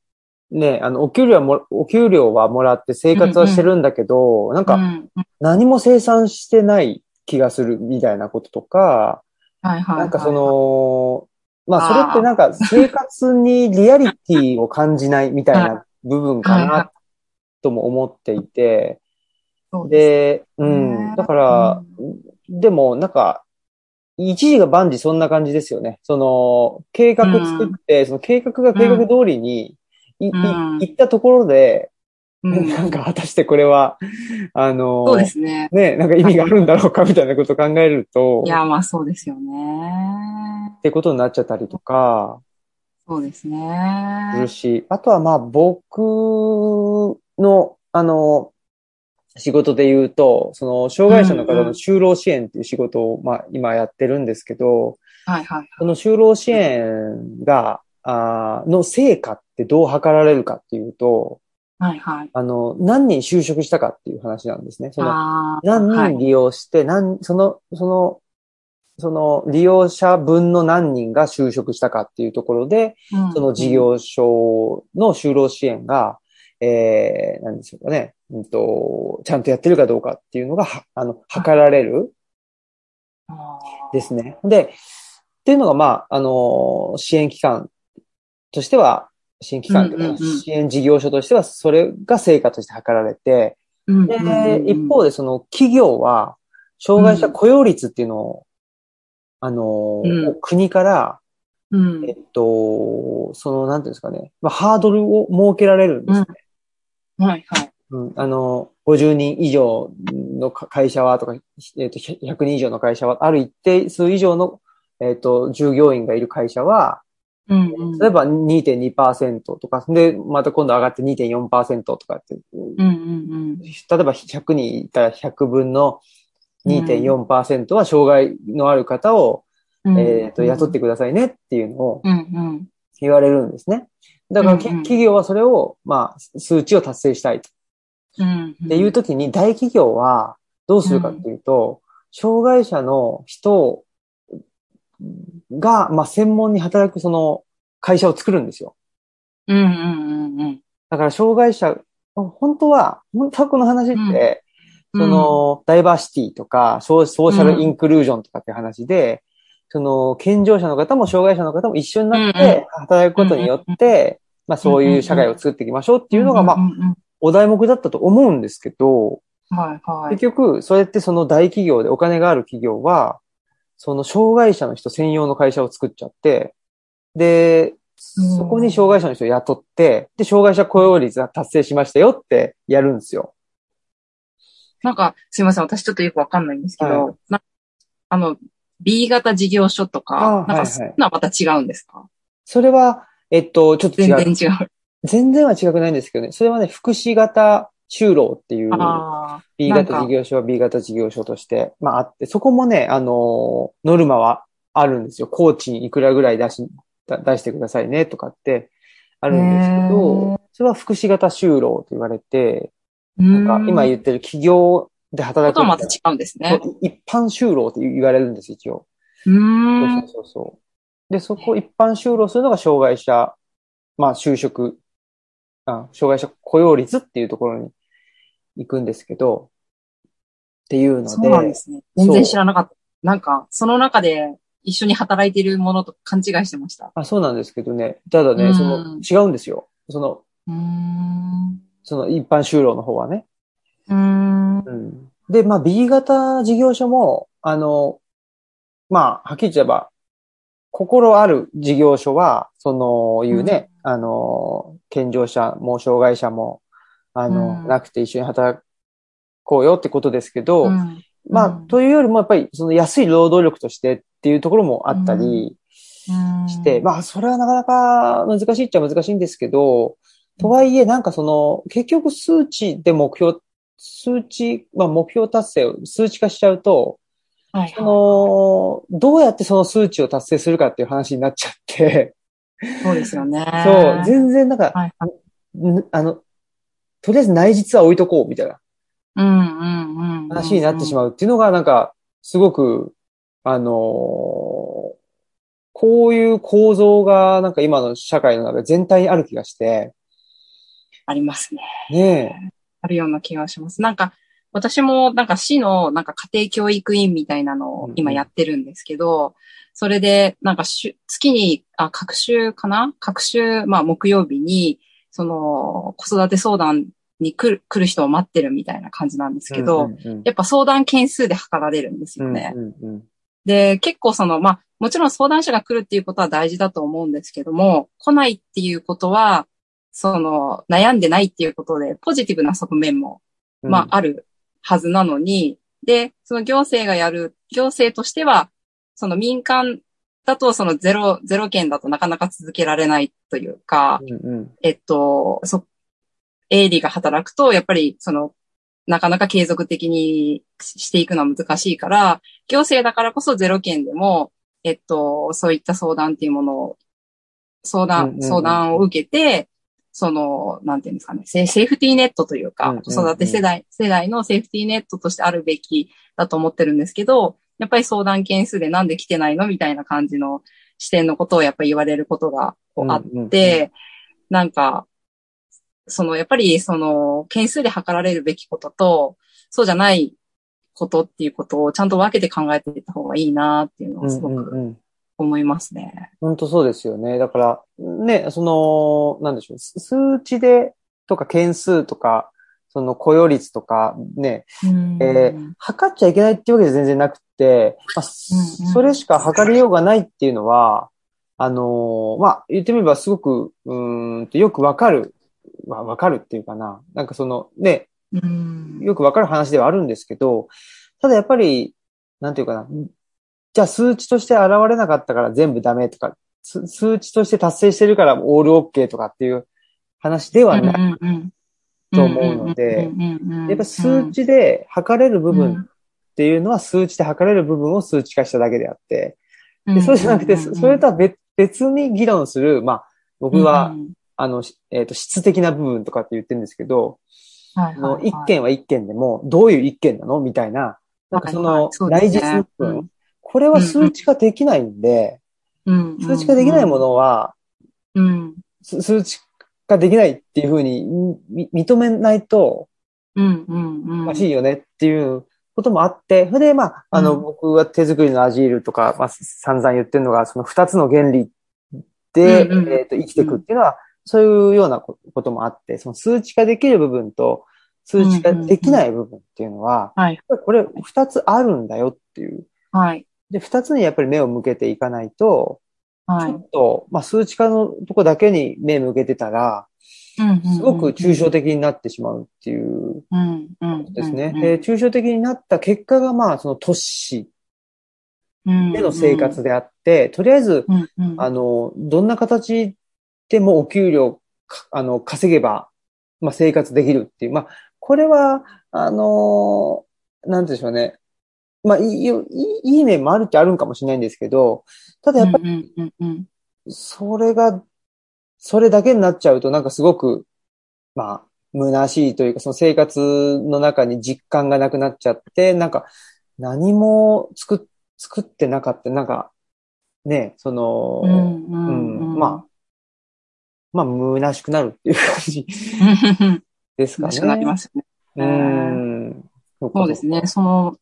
ね、あの、お給料はも、お給料はもらって生活はしてるんだけど、なんか、うん、何も生産してない気がするみたいなこととか、はいはいはい。なんかそ、の、まあ、それってなんか 生活にリアリティを感じないみたいな部分かなとも思っていて、で、うん。だから、でもなんか、一時が万事そんな感じですよね。その、計画作って、その計画が計画通りにい、行ったところで、なんか果たしてこれは、あの、そうですね。ね、なんか意味があるんだろうかみたいなことを考えると。いや、まあそうですよね。ってことになっちゃったりとか。そうですね。するし、あとはまあ僕の、あの、仕事で言うと、その、障害者の方の就労支援っていう仕事を、まあ、今やってるんですけど、はいはい。その就労支援が、あの成果ってどう測られるかっていうと、はいはい。あの、何人就職したかっていう話なんですね。その、何人利用して、はい、何、その、その、その利用者分の何人が就職したかっていうところで、うん、その事業所の就労支援が、えー、何でしょうかね、うんと、ちゃんとやってるかどうかっていうのが、あの、測られる、ですね。で、っていうのが、まあ、あの、支援機関としては、支援機関というか、支援事業所としては、それが成果として測られて、で、一方でその企業は、障害者雇用率っていうのを、あの、国から、えっと、その、なんていうんですかね、まあ、ハードルを設けられるんですね。はいはい。うん、あの、50人以上の会社はとか、えっ、と、100人以上の会社は、ある一定数以上の、えっ、と、従業員がいる会社は、うんうん、例えば2.2%とか、で、また今度上がって2.4%とかって、うんうんうん、例えば100人いたら100分の2.4%は障害のある方を、うん、えっ、と、雇ってくださいねっていうのを言われるんですね。だから、企業はそれを、まあ、数値を達成したいと。っていう時に大企業はどうするかっていうと、障害者の人が、まあ、専門に働くその会社を作るんですよ。うんうんうんうん。だから障害者、本当は、本当はこの話って、うん、その、ダイバーシティとかソーシャルインクルージョンとかって話で、その、健常者の方も障害者の方も一緒になって働くことによって、まあそういう社会を作っていきましょうっていうのが、まあ、お題目だったと思うんですけど、はいはい。結局、それってその大企業でお金がある企業は、その障害者の人専用の会社を作っちゃって、で、そこに障害者の人を雇って、で、障害者雇用率が達成しましたよってやるんですよ。なんか、すいません。私ちょっとよくわかんないんですけど、はい、あの、B 型事業所とか、なんか、そんなまた違うんですか、それは、えっと、ちょっと違う。全然違う。全然は違くないんですけどね。それはね、福祉型就労っていう、B 型事業所は B 型事業所として、まああって、そこもね、あの、ノルマはあるんですよ。コーチにいくらぐらい出し、出してくださいねとかってあるんですけど、それは福祉型就労と言われて、なんか今言ってる企業で働く。とはまた違うんですね。一般就労って言われるんです、一応。うん。そうそうそう。で、そこ一般就労するのが障害者、まあ就職あ障害者雇用率っていうところに行くんですけど、っていうので。そうなんですね。全然知らなかった。なんか、その中で一緒に働いているものと勘違いしてました。あ、そうなんですけどね。ただね、その、違うんですよ。その、うんその一般就労の方はね。うんうん。で、まあ B 型事業所も、あの、まあ、はっきり言えば、心ある事業所は、その、いうね、うん、あの、健常者も障害者も、あの、うん、なくて一緒に働こうよってことですけど、うん、まあ、というよりもやっぱりその安い労働力としてっていうところもあったりして、まあ、それはなかなか難しいっちゃ難しいんですけど、とはいえなんかその、結局数値で目標、数値、まあ目標達成を数値化しちゃうと、はい、その、どうやってその数値を達成するかっていう話になっちゃってそうですよね。そう、全然なんか、はい、あの、とりあえず内実は置いとこうみたいな。うんうんうん。話になってしまうっていうのが、なんか、すごく、あのー、こういう構造が、なんか今の社会の中全体にある気がして。ありますね。ねえ。あるような気がします。なんか、私もなんか市のなんか家庭教育院みたいなのを今やってるんですけど、それで、なんか月に、あ、各週かな？各週、まあ、木曜日に、その、子育て相談に来る、来る人を待ってるみたいな感じなんですけど、うんうんうん。やっぱ相談件数で測られるんですよね。うんうん。で、結構その、まあ、もちろん相談者が来るっていうことは大事だと思うんですけども、来ないっていうことは、その、悩んでないっていうことで、ポジティブな側面も、うん。まあ、あるはずなのに、で、その行政がやる、行政としては、その民間だと、そのゼロ、ゼロ件だとなかなか続けられないというか、うんうん。えっと、そ、営利が働くと、やっぱり、その、なかなか継続的にしていくのは難しいから、行政だからこそゼロ件でも、えっと、そういった相談っていうものを、相談、相談を受けて、その、なんていうんですかね、セセーフティーネットというか、うんうんうん。子育て世代、世代のセーフティーネットとしてあるべきだと思ってるんですけど、やっぱり相談件数でなんで来てないのみたいな感じの視点のことをやっぱり言われることがあっうんうんて、なんか、その、やっぱり、その、件数で測られるべきことと、そうじゃないことっていうことをちゃんと分けて考えていった方がいいなっていうのをすごくうん思いますね。本当そうですよね。だから、ね、その、なんでしょう、す数値で、とか件数とか、その雇用率とか、ね、えー測っちゃいけないっていうわけじゃ全然なくて、まあ、それしか測りようがないっていうのは、あのーまあ、言ってみればすごく、うーんと、よくわかる、わわかるっていうかな。なんかその、ね、うんよくわかる話ではあるんですけど、ただやっぱり、なんていうかな。じゃあ数値として現れなかったから全部ダメとか、す数値として達成してるからオールオッケーとかっていう話ではない。と思うのでやっぱ数値で測れる部分っていうのは数値で測れる部分を数値化しただけであって、でそうじゃなくて、そそれとは別別に議論する、まあ、僕は、あの、しえっ、と、質的な部分とかって言ってるんですけど、あの一件は一件でも、どういう一件なの？みたいな、なんかその、内実の部分、これは数値化できないんで、数値化できないものは、す数値化できないっていうふうにみ認めないと、おかしいよねっていうこともあって、それでまあ、あの、僕は手作りのアジールとか、まあ、散々言ってるのが、その二つの原理で、えっと、生きていくっていうのは、そういうようなこともあって、その数値化できる部分と、数値化できない部分っていうのは、これ二つあるんだよっていう。はい。で、二つにやっぱり目を向けていかないと、はい、ちょっと、まあ、数値化のとこだけに目向けてたら、すごく抽象的になってしまうっていうことですね。で、抽象的になった結果が、まあ、その都市での生活であって、とりあえず、あの、どんな形でもお給料、あの、稼げば、まあ、生活できるっていう。まあ、これは、あの、なんでしょうね。まあ、いい、いい面もあるってあるんかもしれないんですけど、ただやっぱり、それが、それだけになっちゃうと、なんかすごく、まあ、虚しいというか、その生活の中に実感がなくなっちゃって、なんか、何も作っ、作ってなかった、なんか、ね、その、うん、うんまあ、まあ、虚しくなるっていう感じですかね。虚しくなりますよね。うん。そうですね。その、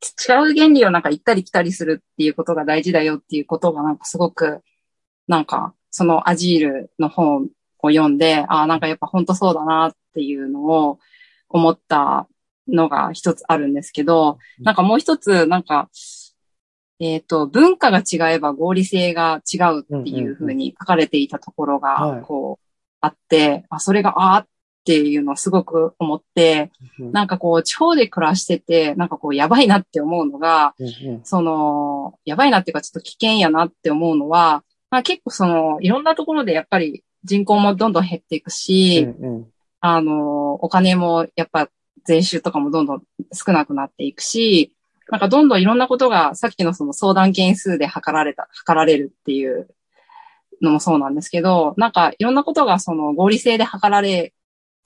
違う原理をなんか行ったり来たりするっていうことが大事だよっていうことがなんかすごく、なんか、そのアジールの本を読んで、ああ、なんかやっぱ本当そうだなっていうのを思ったのが一つあるんですけど、なんかもう一つ、なんか、えっ、ー、と、文化が違えば合理性が違うっていうふうに書かれていたところが、こう、あって、あ、それが、ああっていうのをすごく思って、なんかこう、地方で暮らしてて、なんかこう、やばいなって思うのが、その、やばいなっていうかちょっと危険やなって思うのは、まあ結構その、いろんなところでやっぱり人口もどんどん減っていくし、あの、お金もやっぱ税収とかもどんどん少なくなっていくし、なんかどんどんいろんなことがさっきのその相談件数で測られた、測られるっていうのもそうなんですけど、なんかいろんなことがその合理性で測られ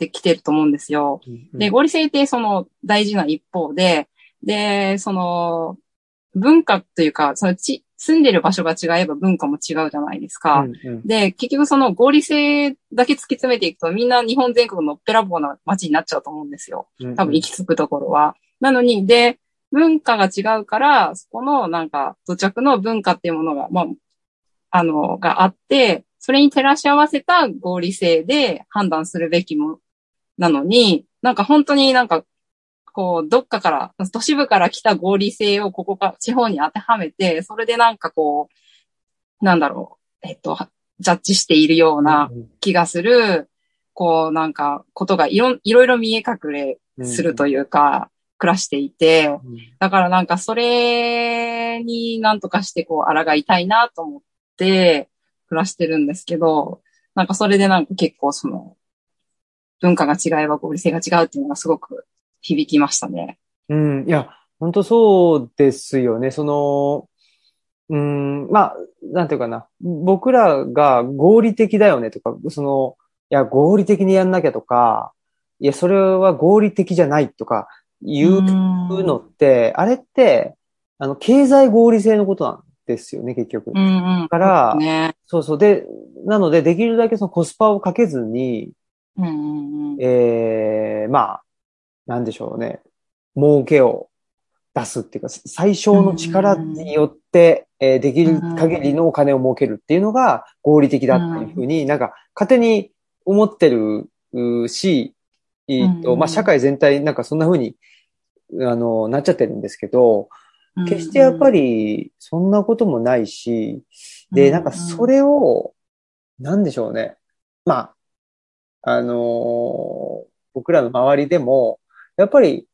てきてると思うんですよ。で、合理性ってその大事な一方で、で、その文化というか、そのち住んでる場所が違えば文化も違うじゃないですか。うんうん、で、結局その合理性だけ突き詰めていくとみんな日本全国のっぺらぼうな街になっちゃうと思うんですよ。多分行き着くところは。なのに、で、文化が違うから、そこのなんか土着の文化っていうものが、まあ、あの、があって、それに照らし合わせた合理性で判断するべきも、なのに、なんか本当になんか、こう、どっかから、都市部から来た合理性をここか、地方に当てはめて、それでなんかこう、なんだろう、えっと、ジャッジしているような気がする、こう、なんか、ことがいろ、いろいろ見え隠れするというか、暮らしていて、だからなんかそれになんとかしてこう、抗いたいなと思って暮らしてるんですけど、なんかそれでなんか結構その、文化が違えば合理性が違うっていうのがすごく響きましたね。うん。いや、本当そうですよね。その、うん、まあ、なんていうかな。僕らが合理的だよねとか、その、いや、合理的にやんなきゃとか、いや、それは合理的じゃないとか言うのって、あれって、あの、経済合理性のことなんですよね、結局。うんうん。からね。そうそう。で、なので、できるだけそのコスパをかけずに、うんうんうん。ええまあ、なんでしょうね。儲けを出すっていうか、最小の力によって、えーできる限りのお金を儲けるっていうのが合理的だっていうふうに、なんか勝手に思ってるうし、えっと、うんまあ社会全体なんかそんな風に、あの、なっちゃってるんですけど、決してやっぱりそんなこともないし、で、なんかそれを、なんでしょうね。まあ、あのー僕らの周りでも、やっぱり、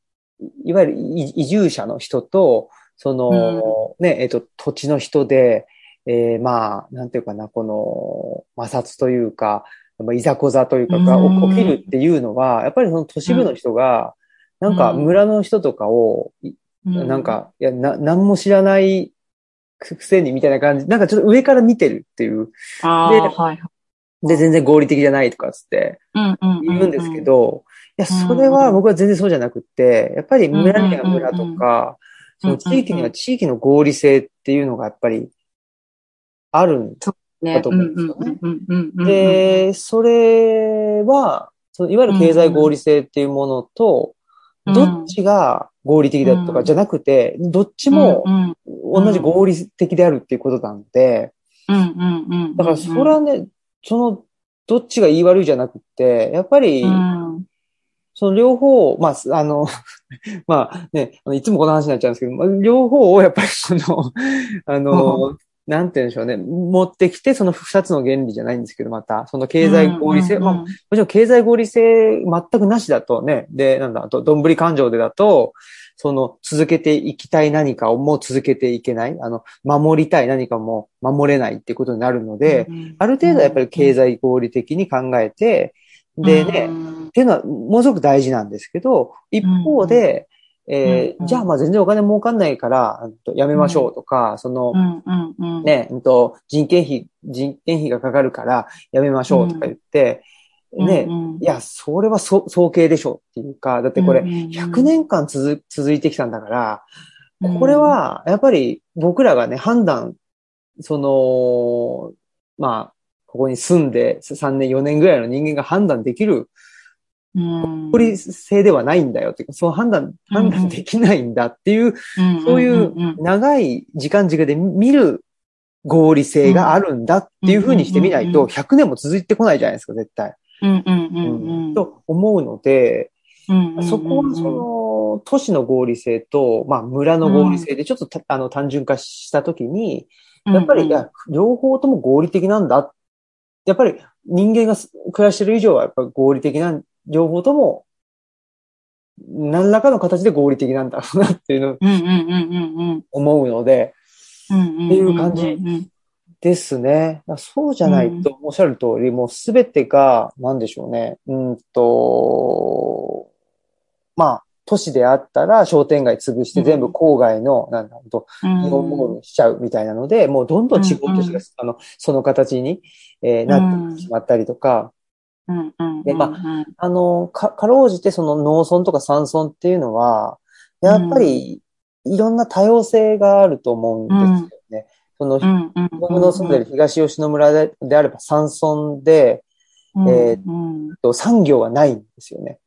いわゆる移移住者の人と、その、ね、えっと、土地の人で、えーまあ、なんていうかな、この摩擦というか、まあいざこざというかがうん起きるっていうのは、やっぱりその都市部の人が、なんか村の人とかを、いなん、か、いや、な、なんも知らないくせにみたいな感じ、なんかちょっと上から見てるっていう。ああ、ではいはい。で、全然合理的じゃないとかつって言うんですけど、いや、それは僕は全然そうじゃなくって、やっぱり村には村とか、その地域には地域の合理性っていうのがやっぱりあるんねだと思うんですよね。で、それは、そのいわゆる経済合理性っていうものと、うん。どっちが合理的だとかじゃなくて、どっちもうん同じ合理的であるっていうことなんで、だからそれはね、その、どっちが言い悪いじゃなくて、やっぱりう、ん。その両方、まあ、あの、まあね、いつもこの話になっちゃうんですけど、まあ両方をやっぱりその、あの、なんて言うんでしょうね、持ってきて、その二つの原理じゃないんですけど、また、その経済合理性、うんまあ、もちろん経済合理性全くなしだとね、で、なんだ、あと、どんぶり感情でだと、その、続けていきたい何かをもう続けていけない、あの、守りたい何かも守れないっていうことになるので、ある程度はやっぱり経済合理的に考えて、でね、っていうのはものすごく大事なんですけど、一方で、えーうんじゃあまあ全然お金儲かんないから、やめましょうとか、その、うんうんうん、ね、うんと人件費、人件費がかかるからやめましょうとか言って、ね、うんうん。いや、それはそ早計でしょっていうか、だってこれうんうんうん。100年間続続いてきたんだから、うん。これはやっぱり僕らがね、判断、その、まあ、ここに住んで3年、4年ぐらいの人間が判断できるうん。合理性ではないんだよっていうか、そう判断、判断できないんだっていう、うん。そういう長い時間軸で見る合理性があるんだっていうふうにしてみないと、うんうん100年も続いてこないじゃないですか、絶対。うんうんうんうん。と思うので、うんうんそこはその都市の合理性と、まあ村の合理性でちょっとたあの単純化したときに、やっぱり、いや、両方とも合理的なんだ。やっぱり人間が暮らしてる以上はやっぱり合理的な、両方とも何らかの形で合理的なんだろうなっていうのをうんうんうんうんうん。思うので、うんうんっていう感じ。うんですね。そうじゃないと、おっしゃる通り、もうすべてが、なんでしょうね。うんと、まあ、都市であったら商店街潰して全部郊外の、なんだろうと、うん。イオンモールにしちゃうみたいなので、もうどんどん地方都市が、あの、その形に、えーなってしまったりとか、うん。うん。でまあの、か、かろうじてその農村とか山村っていうのは、やっぱり、いろんな多様性があると思うんですよ。ね。その、僕の住んでる東吉野村でであれば山村で、えーうん。と産業がないんですよね。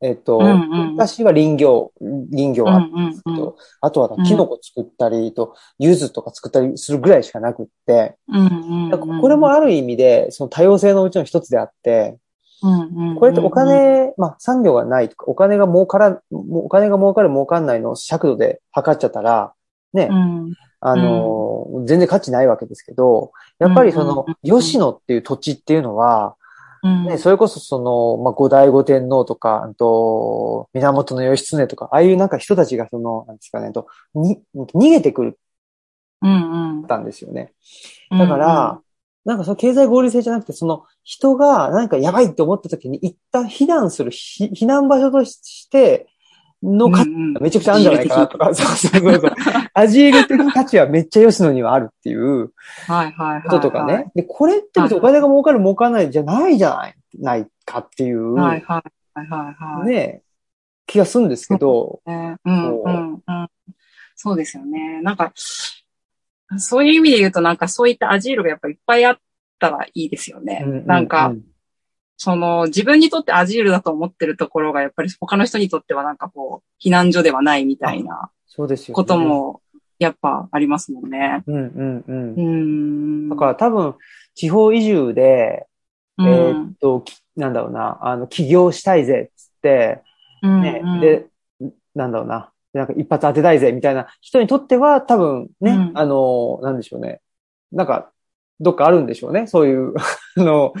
えっと、昔は林業、林業うんあったんですけど、あとはうん。キノコ作ったりと、柚子とか作ったりするぐらいしかなくって、これもある意味で、その多様性のうちの一つであって、これってお金、まあ産業がないとか、お金が儲から、お金が儲かる儲かんないのを尺度で測っちゃったら、ね、うんあのー、全然価値ないわけですけど、やっぱりそのうんうんうん、吉野っていう土地っていうのは、うん。ね、それこそその、まあ、五代五天皇とか、あと、源義経とか、ああいうなんか人たちがその、なんですかね、と、に、逃げてくるうんうん。ったんですよね。だから、なんかその経済合理性じゃなくて、その人がなんかやばいって思った時に一旦避難する、ひ避難場所としての価値うんがめちゃくちゃあるんじゃないかなとか、そうそうそうそう。アジール的価値はめっちゃ吉野にはあるっていうはいはいはい。こととかね。で、これって別にお金が儲かる儲かんないじゃないじゃない、ないかっていう、はいはいはいはいはい。ね、気がするんですけど。そうですよね。なんか、そういう意味で言うとなんかそういったアジールがやっぱいっぱいあったらいいですよね。うなんか、うその自分にとってアジールだと思ってるところがやっぱり他の人にとってはなんかこう、避難所ではないみたいなそうですよね。こと。もやっぱありますもんね。うんうんうんう。ん。だから多分、地方移住で、うん、えーっと、きなんだろうな、あの、起業したいぜっつって、うんね、うん、で、なんだろうな、なんか一発当てたいぜみたいな人にとっては多分ね、うんあの、なんでしょうね。なんか、どっかあるんでしょうね。そういう、あの、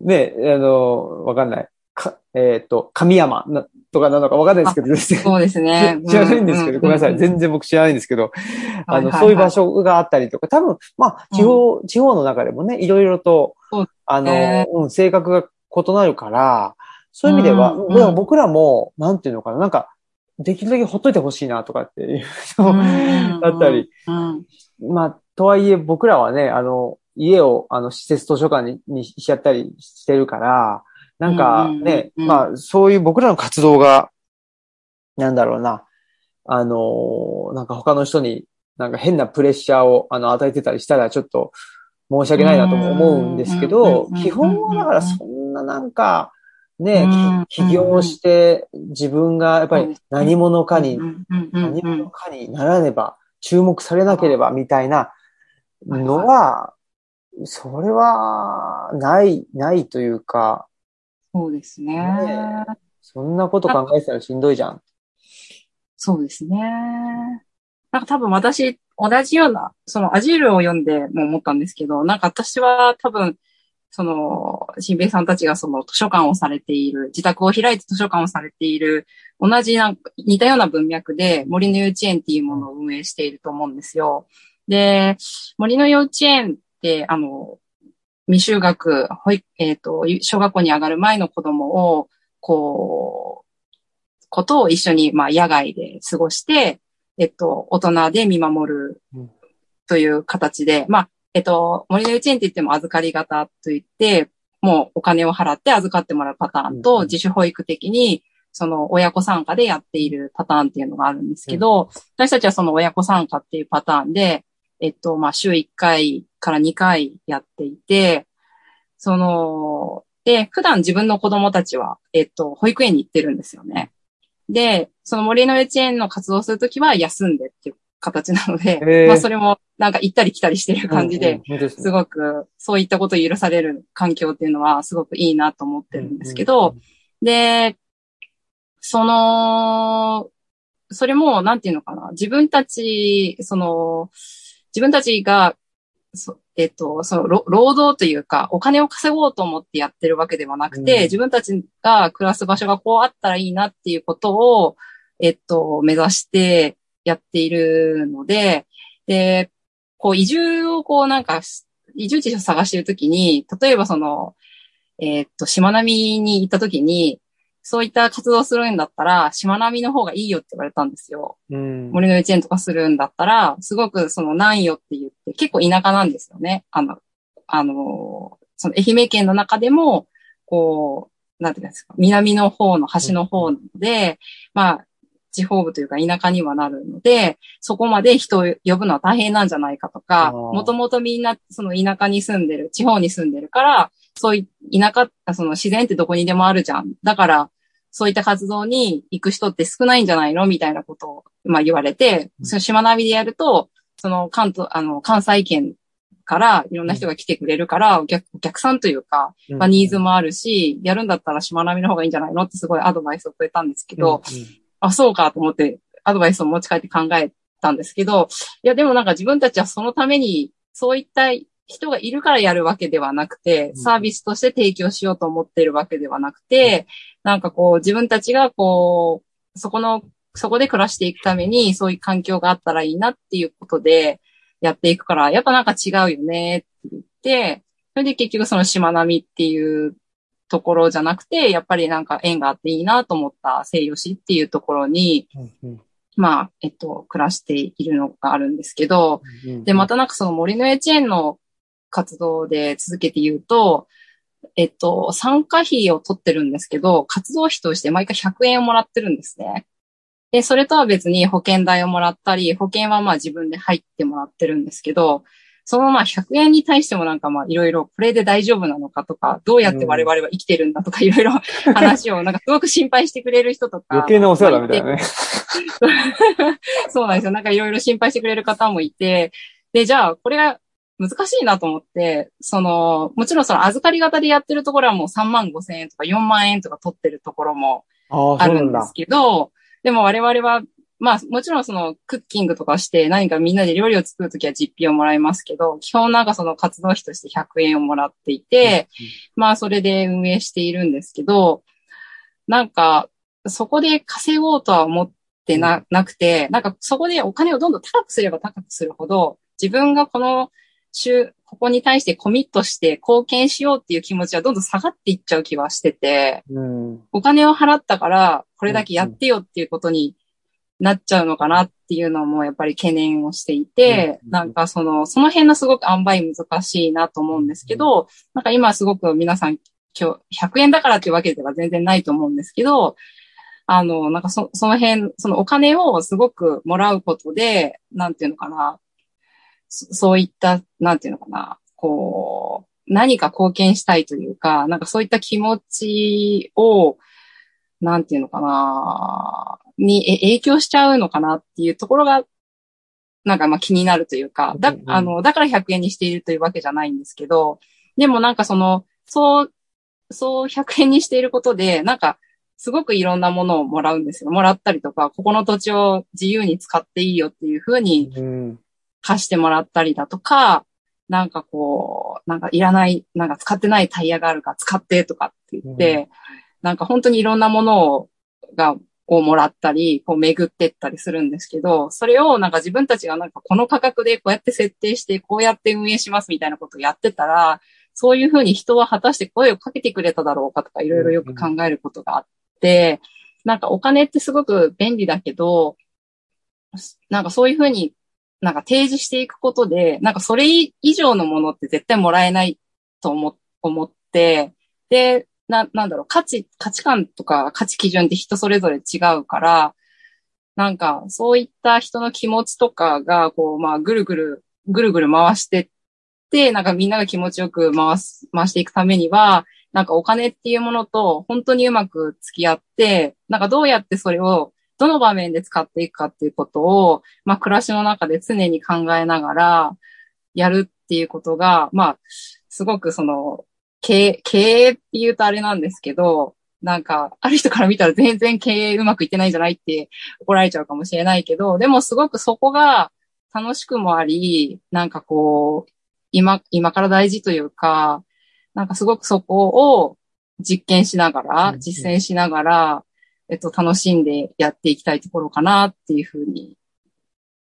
ね、あの、わかんない。かえーっと、神山なとかなのかわかんないですけど、ですね。そうですね。知らないんですけど、ごめんなさい。全然。然僕知らないんですけど、あの、そういう場所があったりとか、多分、まあ、地方、地方の中でもね、いろいろとあねの、うん、性格が異なるから、そういう意味では、うんだから僕らも、なんていうのかな、なんか、できるだけほっといてほしいなとかっていうのだったり、うん。まあ、とはいえ僕らはね、あの、家を、あの、施設図書館ににしちゃったりしてるから、なんかね、うんうんうん。まあ、そういう僕らの活動が、なんだろうな、あの、なんか他の人に、なんか変なプレッシャーを、あの、与えてたりしたら、ちょっと申し訳ないなとも思うんですけど基本はだからそんななんか、ねうん、起業して自分がやっぱり何者かに何うん者かにならねば、注目されなければみたいなのは、それは、ない、ないというか、そうですね。ねそんなこと考えてたらしんどいじゃん。そうですね。なんか多分私、同じような、そのアジールを読んでも思ったんですけど、なんか私は多分、その、新兵衛さんたちがその図書館をされている、自宅を開いて図書館をされている、同じなんか似たような文脈で森の幼稚園っていうものを運営していると思うんですよ。で、森の幼稚園って、あの、未就学、保育、えっ、と、小学校に上がる前の子供を、こう、ことを一緒に、まあ、野外で過ごして、えっと、大人で見守るうん。という形で、まあ、えっと、森の幼稚園って言っても預かり型といって、もうお金を払って預かってもらうパターンうんと、自主保育的に、その親子参加でやっているパターンっていうのがあるんですけど、私たちはその親子参加っていうパターンで、えっと、まあ、週1回から2回やっていて、その、で、普段自分の子供たちは、えっと、保育園に行ってるんですよね。で、その森の幼稚園の活動をするときは休んでっていう形なので、へー。まあそれもなんか行ったり来たりしてる感じで、うんうん、すごくそういったことを許される環境っていうのはすごくいいなと思ってるんですけど、、で、その、それも、なんていうのかな、自分たち、その、自分たちが、そえっと、その、ろ労働というか、お金を稼ごうと思ってやってるわけではなくて、うん。自分たちが暮らす場所がこうあったらいいなっていうことを、えっと、目指してやっているので、で、こう、移住をこう、なんか、移住地を探しているときに、例えばその、えっと、島並みに行ったときに、そういった活動するんだったら、島並みの方がいいよって言われたんですよ。うん、森の幼稚園とかするんだったら、すごくその南予って言って、結構田舎なんですよね。あの、あの、その愛媛県の中でも、こう、なんていうんですか、南の方の端の方で、まあ、地方部というか田舎にはなるので、そこまで人を呼ぶのは大変なんじゃないかとか、もともとみんなその田舎に住んでる、地方に住んでるから、そういう田舎、その自然ってどこにでもあるじゃん。だから、そういった活動に行く人って少ないんじゃないの？みたいなことを、まあ言われて、その島ナビでやると、その関東、あの、関西圏からいろんな人が来てくれるから、お客お客さんというか、まあニーズもあるし、やるんだったら島ナビの方がいいんじゃないの？ってすごいアドバイスをくれたんですけど、あ、そうかと思ってアドバイスを持ち帰って考えたんですけど、いやでもなんか自分たちはそのために、そういった人がいるからやるわけではなくて、サービスとして提供しようと思っているわけではなくて、なんかこう自分たちがこう、そこの、そこで暮らしていくためにそういう環境があったらいいなっていうことでやっていくから、やっぱなんか違うよねって言って、それで結局その島並みっていうところじゃなくて、やっぱりなんか縁があっていいなと思った西洋史っていうところに、まあ、えっと、暮らしているのがあるんですけど、で、またなんかその森の幼稚園の活動で続けて言うと、えっと、参加費を取ってるんですけど、活動費として毎回100円をもらってるんですね。で、それとは別に保険代をもらったり、保険はまあ自分で入ってもらってるんですけど、そのまあ100円に対してもなんかまあいろいろこれで大丈夫なのかとか、どうやって我々は生きてるんだとかいろいろ話をなんかすごく心配してくれる人とか。余計なお世話だみたいなね。そうなんですよ。なんかいろいろ心配してくれる方もいて、で、じゃあこれが難しいなと思って、その、もちろんその預かり型でやってるところはもう3万5千円とか4万円とか取ってるところもあるんですけど、でも我々は、まあもちろんそのクッキングとかして何かみんなで料理を作るときは実費をもらいますけど、基本なんかその活動費として100円をもらっていて、まあそれで運営しているんですけど、なんかそこで稼ごうとは思ってな,、なくて、なんかそこでお金をどんどん高くすれば高くするほど、自分がこの週、ここに対してコミットして貢献しようっていう気持ちはどんどん下がっていっちゃう気はしてて、うん、お金を払ったからこれだけやってよっていうことになっちゃうのかなっていうのもやっぱり懸念をしていて、うん、なんかその、その辺のすごく塩梅難しいなと思うんですけど、なんか今すごく皆さん今日100円だからっていうわけでは全然ないと思うんですけど、あの、なんかそその辺、そのお金をすごくもらうことで、なんていうのかな、そういった、なんていうのかな、こう、何か貢献したいというか、なんかそういった気持ちを、なんていうのかな、に影響しちゃうのかなっていうところが、なんかまあ気になるというか、だ、あの、だから100円にしているというわけじゃないんですけど、でもなんかその、そう、そう100円にしていることで、なんか、すごくいろんなものをもらうんですよ。もらったりとか、ここの土地を自由に使っていいよっていうふうに貸してもらったりだとか、なんかこう、なんかいらない、なんか使ってないタイヤがあるから使ってとかって言って、うん、なんか本当にいろんなものを、が、をもらったり、こう巡ってったりするんですけど、それをなんか自分たちがなんかこの価格でこうやって設定して、こうやって運営しますみたいなことをやってたら、そういうふうに人は果たして声をかけてくれただろうかとかいろいろよく考えることがあって、なんかお金ってすごく便利だけど、なんかそういうふうになんか提示していくことで、なんかそれ以上のものって絶対もらえないと思思って、で、な、なんだろう、価値、価値観とか価値基準って人それぞれ違うから、なんかそういった人の気持ちとかが、こう、まあ、ぐるぐる、ぐるぐる回してって、なんかみんなが気持ちよく回す、回していくためには、なんかお金っていうものと本当にうまく付き合って、なんかどうやってそれをどの場面で使っていくかっていうことを、まあ、暮らしの中で常に考えながらやるっていうことが、まあ、すごくその、経営、経営って言うとあれなんですけど、なんか、ある人から見たら全然経営うまくいってないんじゃないって怒られちゃうかもしれないけど、でもすごくそこが楽しくもあり、なんかこう、今、今から大事というか、なんかすごくそこを実験しながら、実践しながら、えっと、楽しんでやっていきたいところかなっていうふうに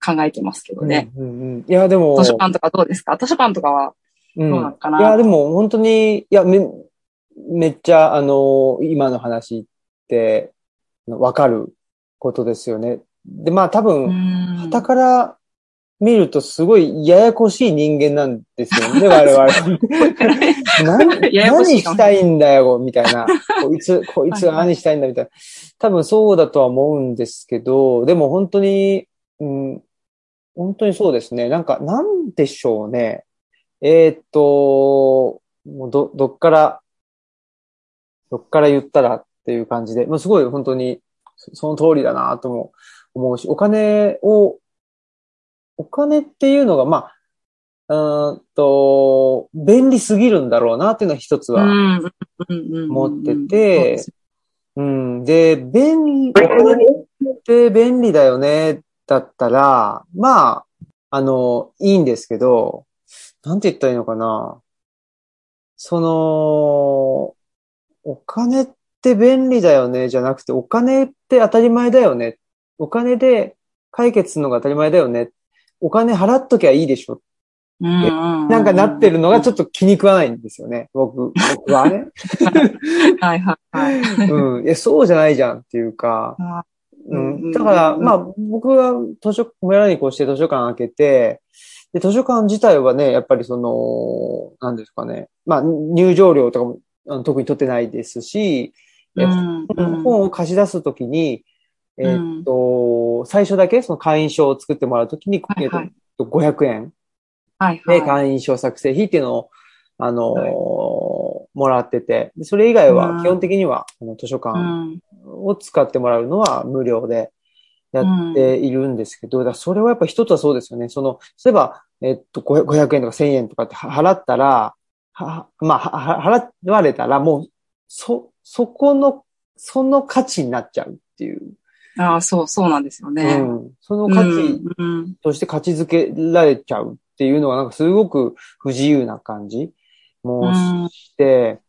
考えてますけどね。うんうんうん、いや、でも。図書館とかどうですか？図書館とかはどうなのかな、うん、いや、でも本当に、いや、め、めっちゃ、あの、今の話ってわかることですよね。で、まあ多分、旗から見るとすごいややこしい人間なんですよね、我々。何何したいんだよ、みたいな。こいつ、こいつが何したいんだ、みたいな。多分そうだとは思うんですけど、でも本当に、うん、本当にそうですね。なんか、なんでしょうね。えー、っと、もうど、どっから、どっから言ったらっっていう感じで、まあ、すごい本当にそその通りだなとも思うし、お金を、お金っていうのが、まあ、うーんと、便利すぎるんだろうなっていうのは一つは思ってて、うん。で、便利、お金って便利だよね、だったら、まあ、あの、いいんですけど、なんて言ったらいいのかな。その、お金って便利だよね、じゃなくて、お金って当たり前だよね。お金で解決するのが当たり前だよね。お金払っときゃいいでしょ。ななんかなってるのがちょっと気に食わないんですよね。僕、僕はね。はいはいはい。うん。いや、そうじゃないじゃんっていうか。うん。だから、まあ、僕は図書、村にこうして図書館開けて、で、図書館自体はね、やっぱりその、なんですかね。まあ、入場料とかも特に取ってないですし、えうん本を貸し出すときに、えーっと、最初だけその会員証を作ってもらうときに、はいはいえーっと500円。で会員証作成費っていうのを、あのーはいもらってて、でそれ以外うんは基本的には、あの図書う館ん。を使ってもらうのは無料でやっているんですけど、だそれはやっぱ一つはそうですよね。その、例えば、えっと、500 500円とか1000円とかって払ったら、は、まあ、は払われたら、もう、そ、そこの、その価値になっちゃうっていう。ああ、そう、そうなんですようね。ん。その価値として価値づけられちゃうっていうのが、なんかすごく不自由な感じもして、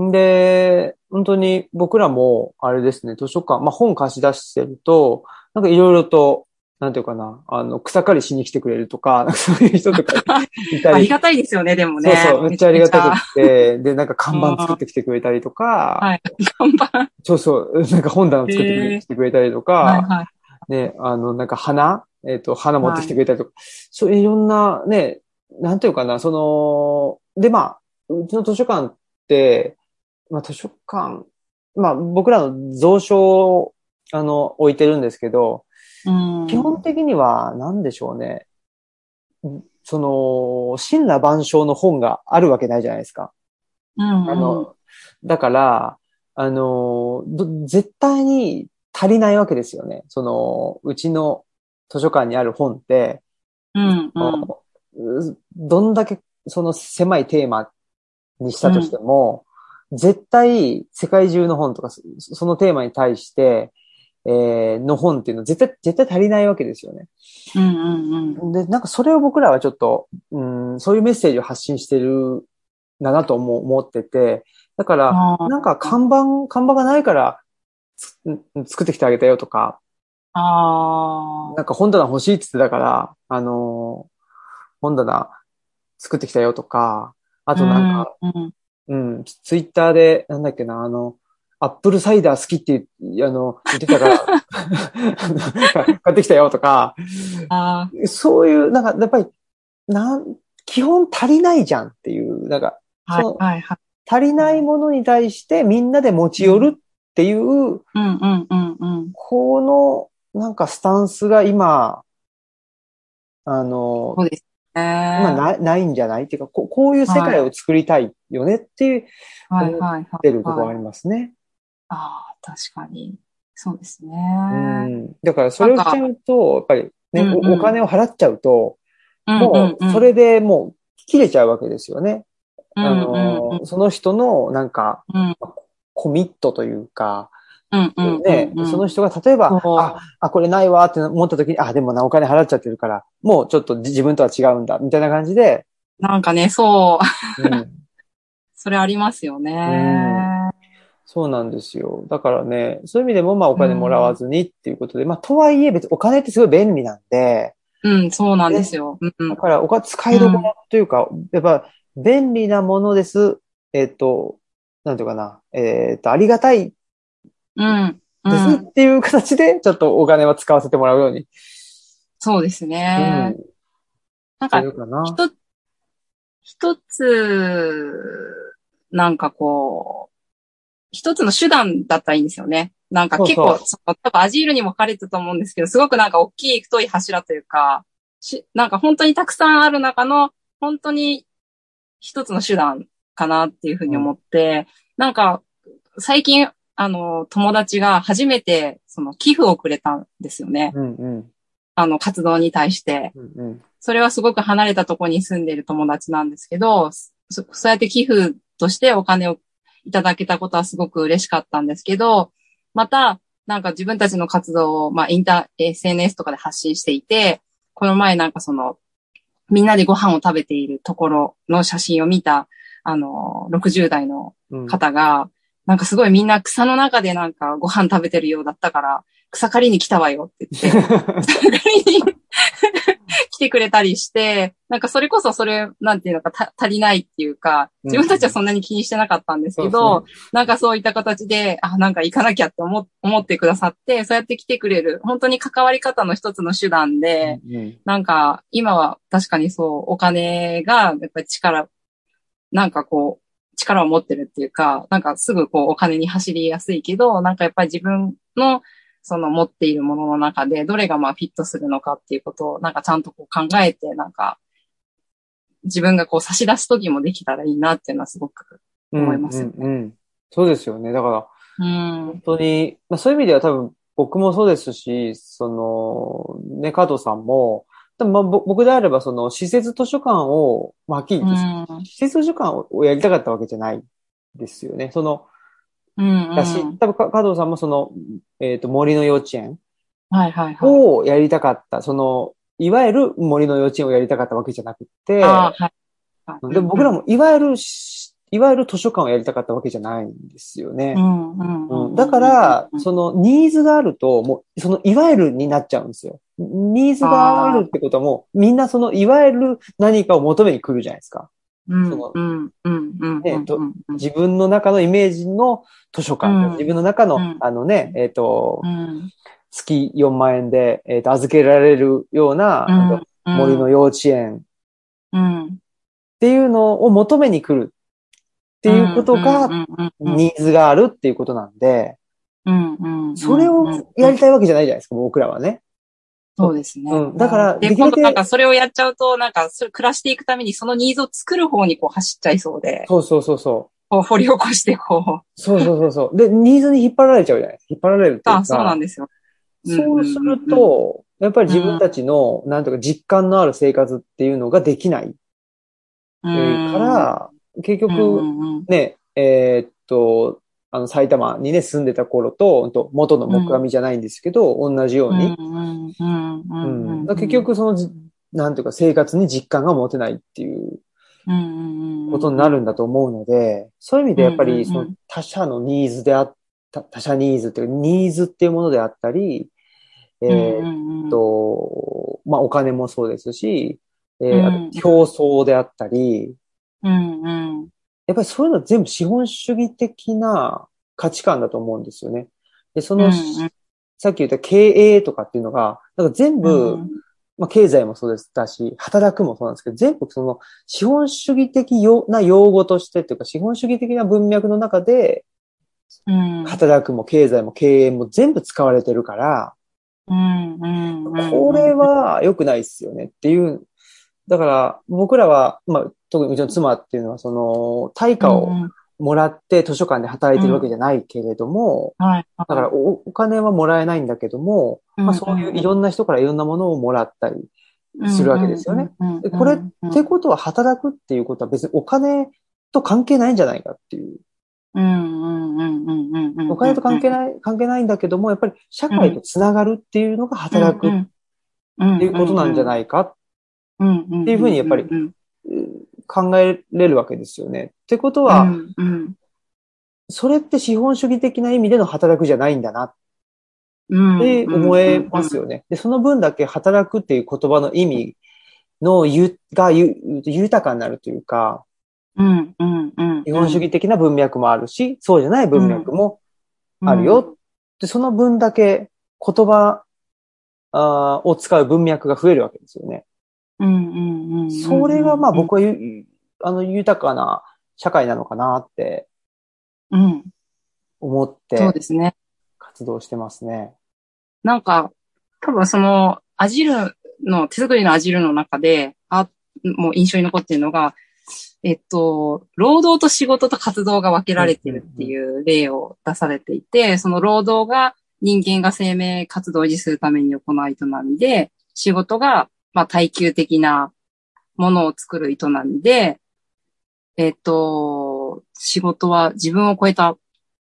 んで、本当に僕らも、あれですね、図書館、まあ本貸し出してると、なんかいろいろと、なんていうかな、あの、草刈りしに来てくれるとか、そういう人とか いたり。ありがたいですよね、でもね。そうそう、めっちゃありがたくて、で、なんか看板作ってきてくれたりとか、はい。ゃ看板。そうそう、なんか本棚作ってくれへーしてくれたりとか、はいはい。ね、あの、なんか花？えっ、と、花持ってきてくれたりとか、そういういろんなね、なんていうかな、その、で、まあ、うちの図書館って、まあ図書館、まあ僕らの蔵書を、あの、置いてるんですけど、うん基本的には、なんでしょうね。その、神羅万象の本があるわけないじゃないですか。うんうんあの、だから、あの、ど絶対に足りないわけですよね。その、うちの図書館にある本って、うんうんうどんだけその狭いテーマにしたとしても、絶対世界中の本とか、そそのテーマに対して、えーの本っていうのは絶対、絶対足りないわけですよね。うんうんうん。で、なんかそれを僕らはちょっと、うん、そういうメッセージを発信してるんだなと思う思ってて、だから、なんか看板、看板がないから作ってきてあげたよとか、あなんか本棚欲しいって言ってたから、あのー本棚作ってきたよとか、ああ。となんか、うんうん。うん、ツイッターで、なんだっけな、あの、アップルサイダー好きってあの言ってたから、買ってきたよとか、あそういう、なんか、やっぱり、なん、基本足りないじゃんっていう、なんか、あ。はいはいはい。足りないものに対してみんなで持ち寄るっていう、うんうんうんうん。この、なんかスタンスが今、あのそ、うですね。今なないんじゃない？っていうかこ、こういう世界を作りたいよねっていう、はいはいはい。出るところありますね。ああ、確かに。そうですね。うん。だから、それをしちゃうと、やっぱりね、うんうんおお金を払っちゃうと、うんもう、それでもう、切れちゃうわけですよね。うんあうんうんの、その人の、なんか、うんコミットというか、うんうんうんね、うんその人が例えば、あ、あ、これないわって思った時に、あ、でもな、お金払っちゃってるから、もうちょっと自分とは違うんだ、みたいな感じで、なんかね、そう。うん、それありますよね。そうなんですよ。だからね、そういう意味でも、まあお金もらわずにっていうことで、まあとはいえ別にお金ってすごい便利なんで、うん、そうなんですよ。うんだからお金使いどころというか、やっぱ便利なものです。えっ、と、なんていうかな、えっ、と、ありがたいうん。うですん。っていう形で、ちょっとお金は使わせてもらうように。そうですね。うん。なんか。一つ、一つ、なんかこう、一つの手段だったらいいんですよね。なんか結構、そうその多分アジールにも書かれてたと思うんですけど、すごくなんか大きい太い柱というか、しなんか本当にたくさんある中の、本当に一つの手段かなっていうふうに思って、なんか最近あの、友達が初めて、その、寄付をくれたんですよね。うんうん。あの、活動に対して。うんうん。それはすごく離れたところに住んでいる友達なんですけど、そそうやって寄付としてお金をいただけたことはすごく嬉しかったんですけど、また、なんか自分たちの活動を、まあ、インター、SNS とかで発信していて、この前なんかその、みんなでご飯を食べているところの写真を見た、あの、60代のうん。方が、なんかすごいみんな草の中でなんかご飯食べてるようだったから、草刈りに来たわよって言って、草刈りに来てくれたりして、なんかそれこそそれ、なんていうのかた足りないっていうか、自分たちはそんなに気にしてなかったんですけど、なんかそういった形で、あ、なんか行かなきゃって思思ってくださって、そうやって来てくれる、本当に関わり方の一つの手段で、うん。なんか、今は確かにそう、お金が、やっぱり力、なんかこう、力を持ってるっていうか、なんかすぐこう、お金に走りやすいけど、なんかやっぱり自分の、その持っているものの中で、どれがまあフィットするのかっていうことを、なんかちゃんとこう考えて、なんか、自分がこう差し出す時もできたらいいなっていうのはすごく。うん。思いますよねうんうん。そうですよね。だから、うん。本当に、まあそういう意味では多分僕もそうですし、その、ね、加藤さんも、多分まあぼ僕であればその施設図書館を、まあはっきりう言って、ん。施設図書館をやりたかったわけじゃないですよね。その、うん。だし、多分か加藤さんもその、えっ、と、森の幼稚園。をやりたかった、その、いわゆる森の幼稚園をやりたかったわけじゃなくて、はい。で僕らもいわゆるし、いわゆる図書館をやりたかったわけじゃないんですよねう。ん、うん。だからう、んそのニーズがあると、もう、そのいわゆるになっちゃうんですよ。ニーズがあるってことはもう、みんなそのいわゆる何かを求めに来るじゃないですか。自分の中のイメージの図書館、うん。自分の中の、うん。あのね、えっ、と、うん。月4万円で、えっ、と、預けられるような、森の幼稚園。っうん。ていうのを求めに来るっていうことが、ニーズがあるっていうことなんで。それをやりたいわけじゃないじゃないですか、僕らはね。そうですね。うんだからで、今度なんかそれをやっちゃうと、なんか、それ暮らしていくためにそのニーズを作る方にこう走っちゃいそうで、そうそうそうそう。こう掘り起こしてこう。そうそうそうそう。で、ニーズに引っ張られちゃうじゃない？引っ張られるっていうか。あ、そうなんですよ。そうすると、やっぱり自分たちの、なんとか実感のある生活っていうのができないうん、から、結局、ね、えーっと、あの、埼玉にね、住んでた頃と、元の木阿弥じゃないんですけど、同じようん。うん。うん。ううん。ん。だから結局、そのじ、なんていうか、生活に実感が持てないっていうこことになるんだと思うので、そういう意味でやっぱり、その他者のニーズであった、他者ニーズっていうか、ニーズっていうものであったり、えーっと、まあ、お金もそうですし、えー競争であったり、うん。うんやっぱりそういうのは全部資本主義的な価値観だと思うんですよね。で、その、うんうんさっき言った経営とかっていうのが、なんか全部、うんまあ、経済もそうですだし、働くもそうなんですけど、全部その資本主義的よな用語としてっていうか、資本主義的な文脈の中で、うん働くも経済も経営も全部使われてるから、うんうんうんこれは良くないっすよねっていう。だから、僕らは、まあ、特にうちの妻っていうのは、その、対価をうんもらって図書館で働いてるわけじゃないけれども、はい。だからおお金はもらえないんだけども、まあ、そういういろんな人からいろんなものをもらったりするわけですよね。これってことは働くっていうことは別にお金と関係ないんじゃないかっていう。うんうんうんうんうんうん。お金と関係ない、関係ないんだけども、やっぱり社会とつながるっていうのが働くっっていうことなんじゃないかっっていうふうにやっぱりうん考えれるわけですよね。ってことは、うんうんそれって資本主義的な意味での働くじゃないんだなっうんて思えますよね。で、その分だけ働くっていう言葉の意味のゆがゆ豊かになるというか、うんうんうん。資本主義的な文脈もあるし、そうじゃない文脈もあるよ。で、その分だけ言葉を使う文脈が増えるわけですよね。うんうんうん。それがまあ僕はゆあの豊かな社会なのかなってうん。思ってそうですね。活動してますね。なんか、多分その、アジルの、手作りのアジルの中で、あ、もう印象に残ってるのが、えっと、労働と仕事と活動が分けられてるっていう例を出されていて、その労働が人間が生命活動を維持するために行う営みで、仕事が、まあ、耐久的なものを作る営みで、えっと、仕事は自分を超えた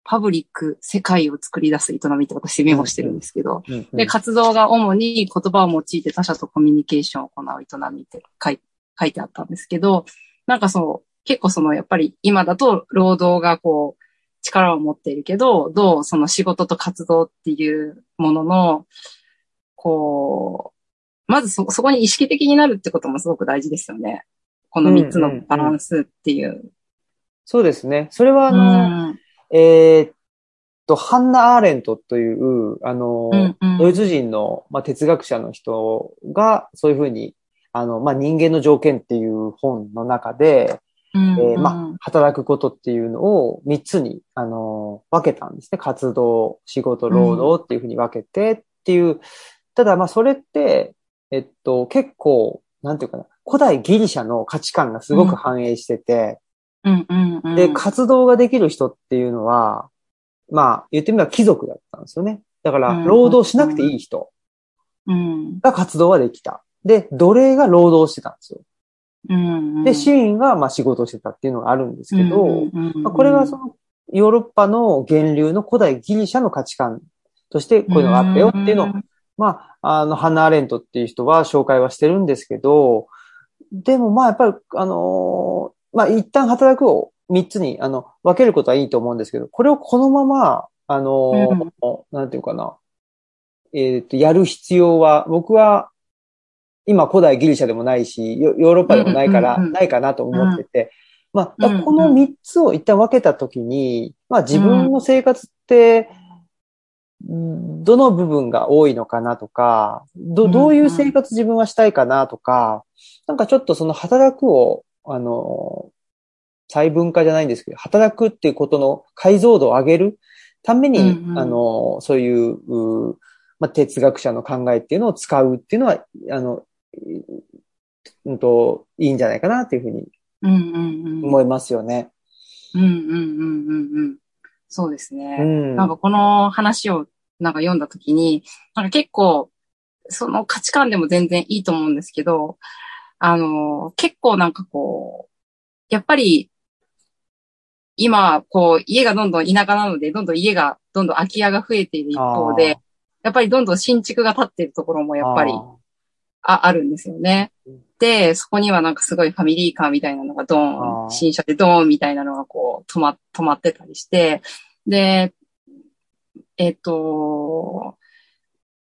パブリック、世界を作り出す営みって私メモしてるんですけど、で、活動が主に言葉を用いて他者とコミュニケーションを行う営みって書い書いてあったんですけど、なんかそう、結構その、やっぱり今だと労働がこう、力を持っているけど、どうその仕事と活動っていうものの、こう、まずそ、そこに意識的になるってこともすごく大事ですよね。この三つのバランスっていう。うんうんうん、そうですね。それはあの、うん、えー、っと、ハンナ・アーレントという、あの、うんうん、ドイツ人の、まあ、哲学者の人が、そういうふうに、あの、まあ、人間の条件っていう本の中で、うんうん、えー、まあ、働くことっていうのを三つに、あの、分けたんですね。活動、仕事、労働っていうふうに分けてっていう。うん、ただ、まあ、それって、えっと、結構、なんていうかな、古代ギリシャの価値観がすごく反映してて、で、活動ができる人っていうのは、まあ、言ってみれば貴族だったんですよね。だから、労働しなくていい人が活動ができた。で、奴隷が労働してたんですよ。で、市民がまあ仕事をしてたっていうのがあるんですけど、まあ、これがそのヨーロッパの源流の古代ギリシャの価値観としてこういうのがあったよっていうのを、まあ、あの、ハンナ・アレントっていう人は紹介はしてるんですけど、でもまあやっぱり、あのまあ一旦働くを三つに、あの、分けることはいいと思うんですけど、これをこのまま、あの、うん、なんていうかな、えっ、ー、と、やる必要は、僕は、今古代ギリシャでもないし、ヨーロッパでもないから、ないかなと思ってて、まあ、この三つを一旦分けたときに、まあ自分の生活って、どの部分が多いのかなとか、ど、どういう生活自分はしたいかなとか、なんかちょっとその働くを、あの、細分化じゃないんですけど、働くっていうことの解像度を上げるために、うんうん、あの、そういう、うまあ、哲学者の考えっていうのを使うっていうのは、あの、うんと、いいんじゃないかなっていうふうに思いますよね。うんうんうんうんうん。そうですね。うん、なんかこの話をなんか読んだときに、なんか結構、その価値観でも全然いいと思うんですけど、あの、結構なんかこう、やっぱり今、こう、家がどんどん田舎なので、どんどん家が、どんどん空き家が増えている一方で、やっぱりどんどん新築が建っているところもやっぱりああるんですよね。で、そこにはなんかすごいファミリーカーみたいなのがドーン、新車でドーンみたいなのがこう止ま、止まってたりして、で、えっ、と、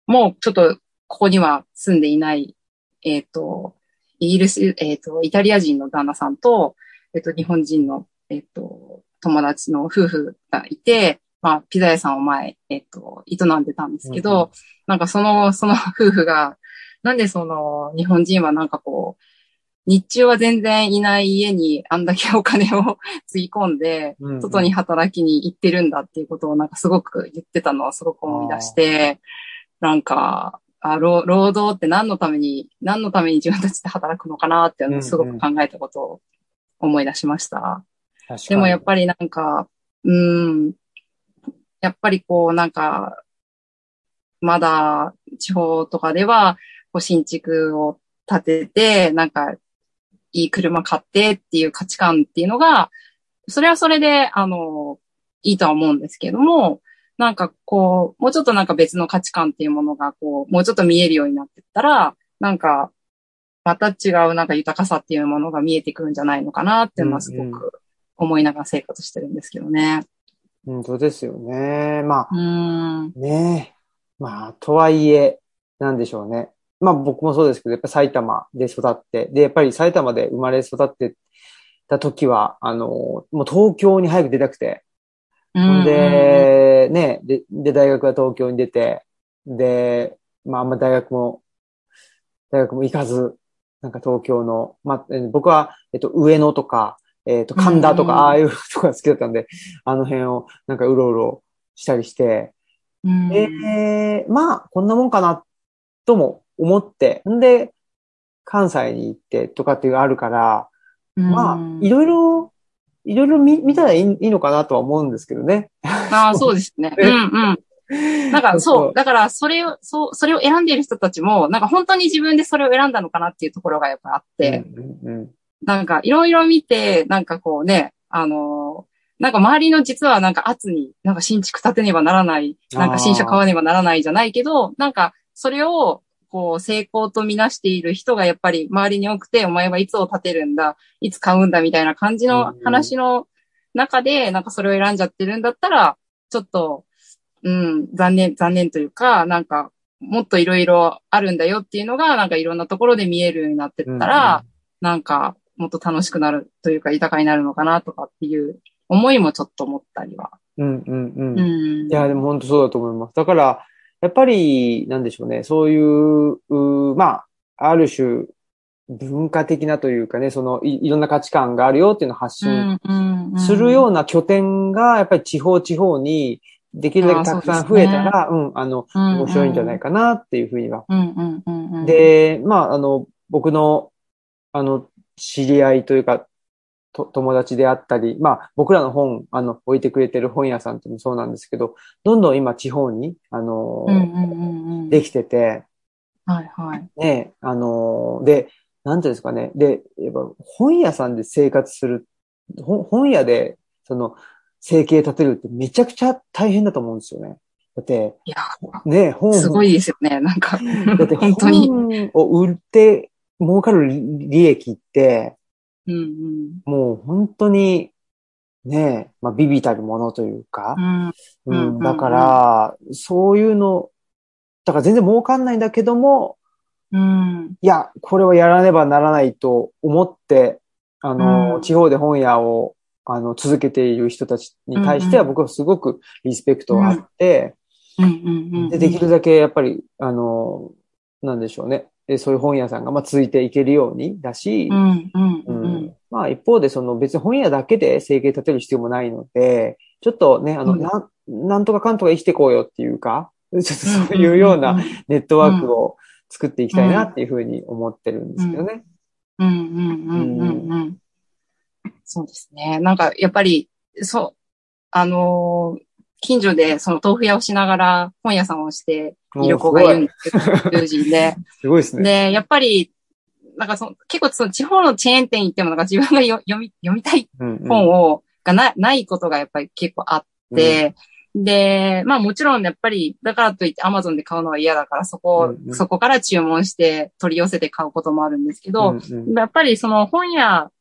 もうちょっとここには住んでいない、えっ、と、イギリス、えっ、と、イタリア人の旦那さんと、えっ、と、日本人の、えっ、と、友達の夫婦がいて、まあ、ピザ屋さんを前、えっと、営んでたんですけど、うんうん、なんかその、その夫婦が、なんでその、日本人はなんかこう、日中は全然いない家にあんだけお金を つぎ込んで、外に働きに行ってるんだっていうことをなんかすごく言ってたのをすごく思い出して、なんか、あ労労働って何のために、何のために自分たちで働くのかなっていうのをすごく考えたことを思い出しました。でもやっぱりなんか、うん、やっぱりこうなんか、まだ地方とかでは、こう新築を建てて、なんか、いい車買ってっていう価値観っていうのが、それはそれで、あの、いいとは思うんですけども、なんかこう、もうちょっとなんか別の価値観っていうものがこう、もうちょっと見えるようになってったら、なんか、また違うなんか豊かさっていうものが見えてくるんじゃないのかなっていうのはすごく思いながら生活してるんですけどね。本当ですよね。まあ、ねまあ、とはいえ、なんでしょうね。まあ僕もそうですけど、やっぱ埼玉で育って、で、やっぱり埼玉で生まれ育ってた時は、あの、もう東京に早く出たくて、で、ね、で、で、大学は東京に出て、で、まああんま大学も、大学も行かず、なんか東京の、まあ、僕は、えっと、上野とか、えっ、と、神田とか、ああいうとこが好きだったんで、あの辺をなんかうろうろしたりして、うん、えー、まあ、こんなもんかな、とも思って、んで、関西に行ってとかっていうのがあるから、まあ、いろいろ、いろいろ見見たらいいいいのかなとは思うんですけどね。ああ、そうですね。うんうん。なんかそう、だからそれを、そう、それを選んでいる人たちも、なんか本当に自分でそれを選んだのかなっていうところがやっぱあって、うんうんなんかいろいろ見て、なんかこうね、あのーなんか周りの実はなんか圧に、なんか新築建てねばならない、なんか新車買わねばならないじゃないけど、なんかそれを、こう成功とみなしている人がやっぱり周りに多くて、お前はいつを建てるんだ、いつ買うんだみたいな感じの話の中で、なんかそれを選んじゃってるんだったら、ちょっと、うん、残念、残念というか、なんか、もっといろいろあるんだよっていうのが、なんかいろんなところで見えるようになってったら、なんか、もっと楽しくなるというか、豊かになるのかなとかっていう思いもちょっと思ったりは。うんうんうん。うん。いや、でも本当そうだと思います。だから、やっぱり、なんでしょうね、そういう、うまあ、ある種、文化的なというかね、そのい、いろんな価値観があるよっていうのを発信するような拠点が、やっぱり地方地方にできるだけたくさん増えたら、うん、あの、面白いんじゃないかなっていうふうには。で、まあ、あの、僕の、あの、知り合いというか、と友達であったり、まあ、僕らの本、あの、置いてくれてる本屋さんってもそうなんですけど、どんどん今地方に、あの、できてて、はいはい。ね、あの、で、なんていうんですかね。で、やっぱ本屋さんで生活する、本屋で、その、生計立てるってめちゃくちゃ大変だと思うんですよね。だって、いや、ね、本すごいですよね、なんか。だって本当に。本を売って儲かる利益って、うんうん、もう本当に、ね、まあ、ビビたるものというか、うん。うん、だから、そういうの、だから全然儲かんないんだけども、うん、いや、これはやらねばならないと思って、あの、うん。地方で本屋を、あの、続けている人たちに対しては僕はすごくリスペクトがあって、で、できるだけやっぱり、あの、なんでしょうね。そういう本屋さんが、まあ、続いていけるようにだし、うんうんうんまあ、一方で、その別に本屋だけで生計立てる必要もないので、ちょっとね、あの、うんなん、なんとかかんとか生きてこうよっていうか、ちょっとそういうようなネットワークを作っていきたいなっていうふうに思ってるんですけどね。うんうんうんうんうん。そうですね。なんか、やっぱり、そう、あのー近所でその豆腐屋をしながら本屋さんをしている子がいるんですけど、友人で。すごいですね。で、やっぱり、なんかその、結構その地方のチェーン店行ってもなんか自分がよ読み、読みたい本を、がなないことがやっぱり結構あって、で、まあもちろんやっぱり、だからといって Amazon で買うのは嫌だから、そこ、うんうんそこから注文して取り寄せて買うこともあるんですけど、うんうんやっぱりその本屋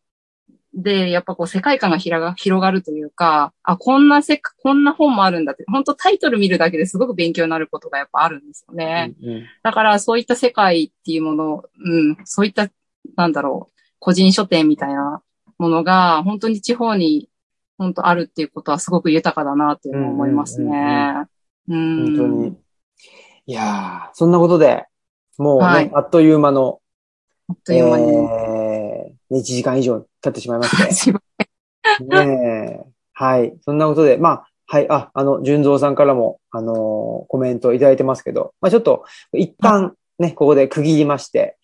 で、やっぱこう世界観が広が広がるというか、あ、こんなせこんな本もあるんだって、本当タイトル見るだけですごく勉強になることがやっぱあるんですよね。うんうんだからそういった世界っていうもの、うん、そういった、なんだろう、個人書店みたいなものが本当に地方に本当あるっていうことはすごく豊かだなっていうのを思いますね。うん。本当に。いやーそんなことで、もうね、はいあっという間の、あっという間に。えー、1時間以上経ってしまいまして。ねえ。はい。そんなことで、まあ、はい。あ、あの、純蔵さんからも、あのーコメントいただいてますけど、まあちょっと、一旦ね、ここで区切りまして、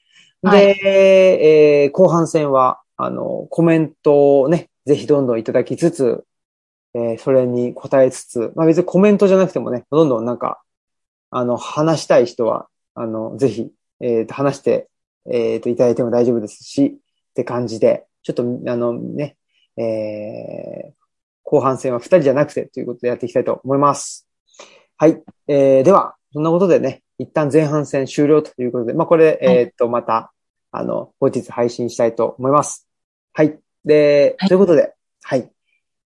で、はいえー後半戦は、あの、コメントをね、ぜひどんどんいただきつつ、えーそれに答えつつ、まあ別にコメントじゃなくてもね、どんどんなんか、あの、話したい人は、あの、ぜひ、えーと、話して、えーと、いただいても大丈夫ですし、って感じで、ちょっと、あのね、えー後半戦は二人じゃなくてということでやっていきたいと思います。はい。えーでは、そんなことでね、一旦前半戦終了ということで、まあ、これ、はいえーっと、また、あの、後日配信したいと思います。はい。で、はいということで、はい。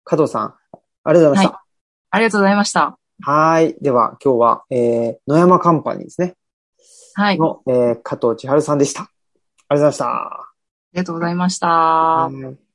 加藤さん、ありがとうございました。ありがとうございました。はい。では、今日は、えー、野山カンパニーですね。はい。あの、えー、加藤千春さんでした。ありがとうございました。ありがとうございました。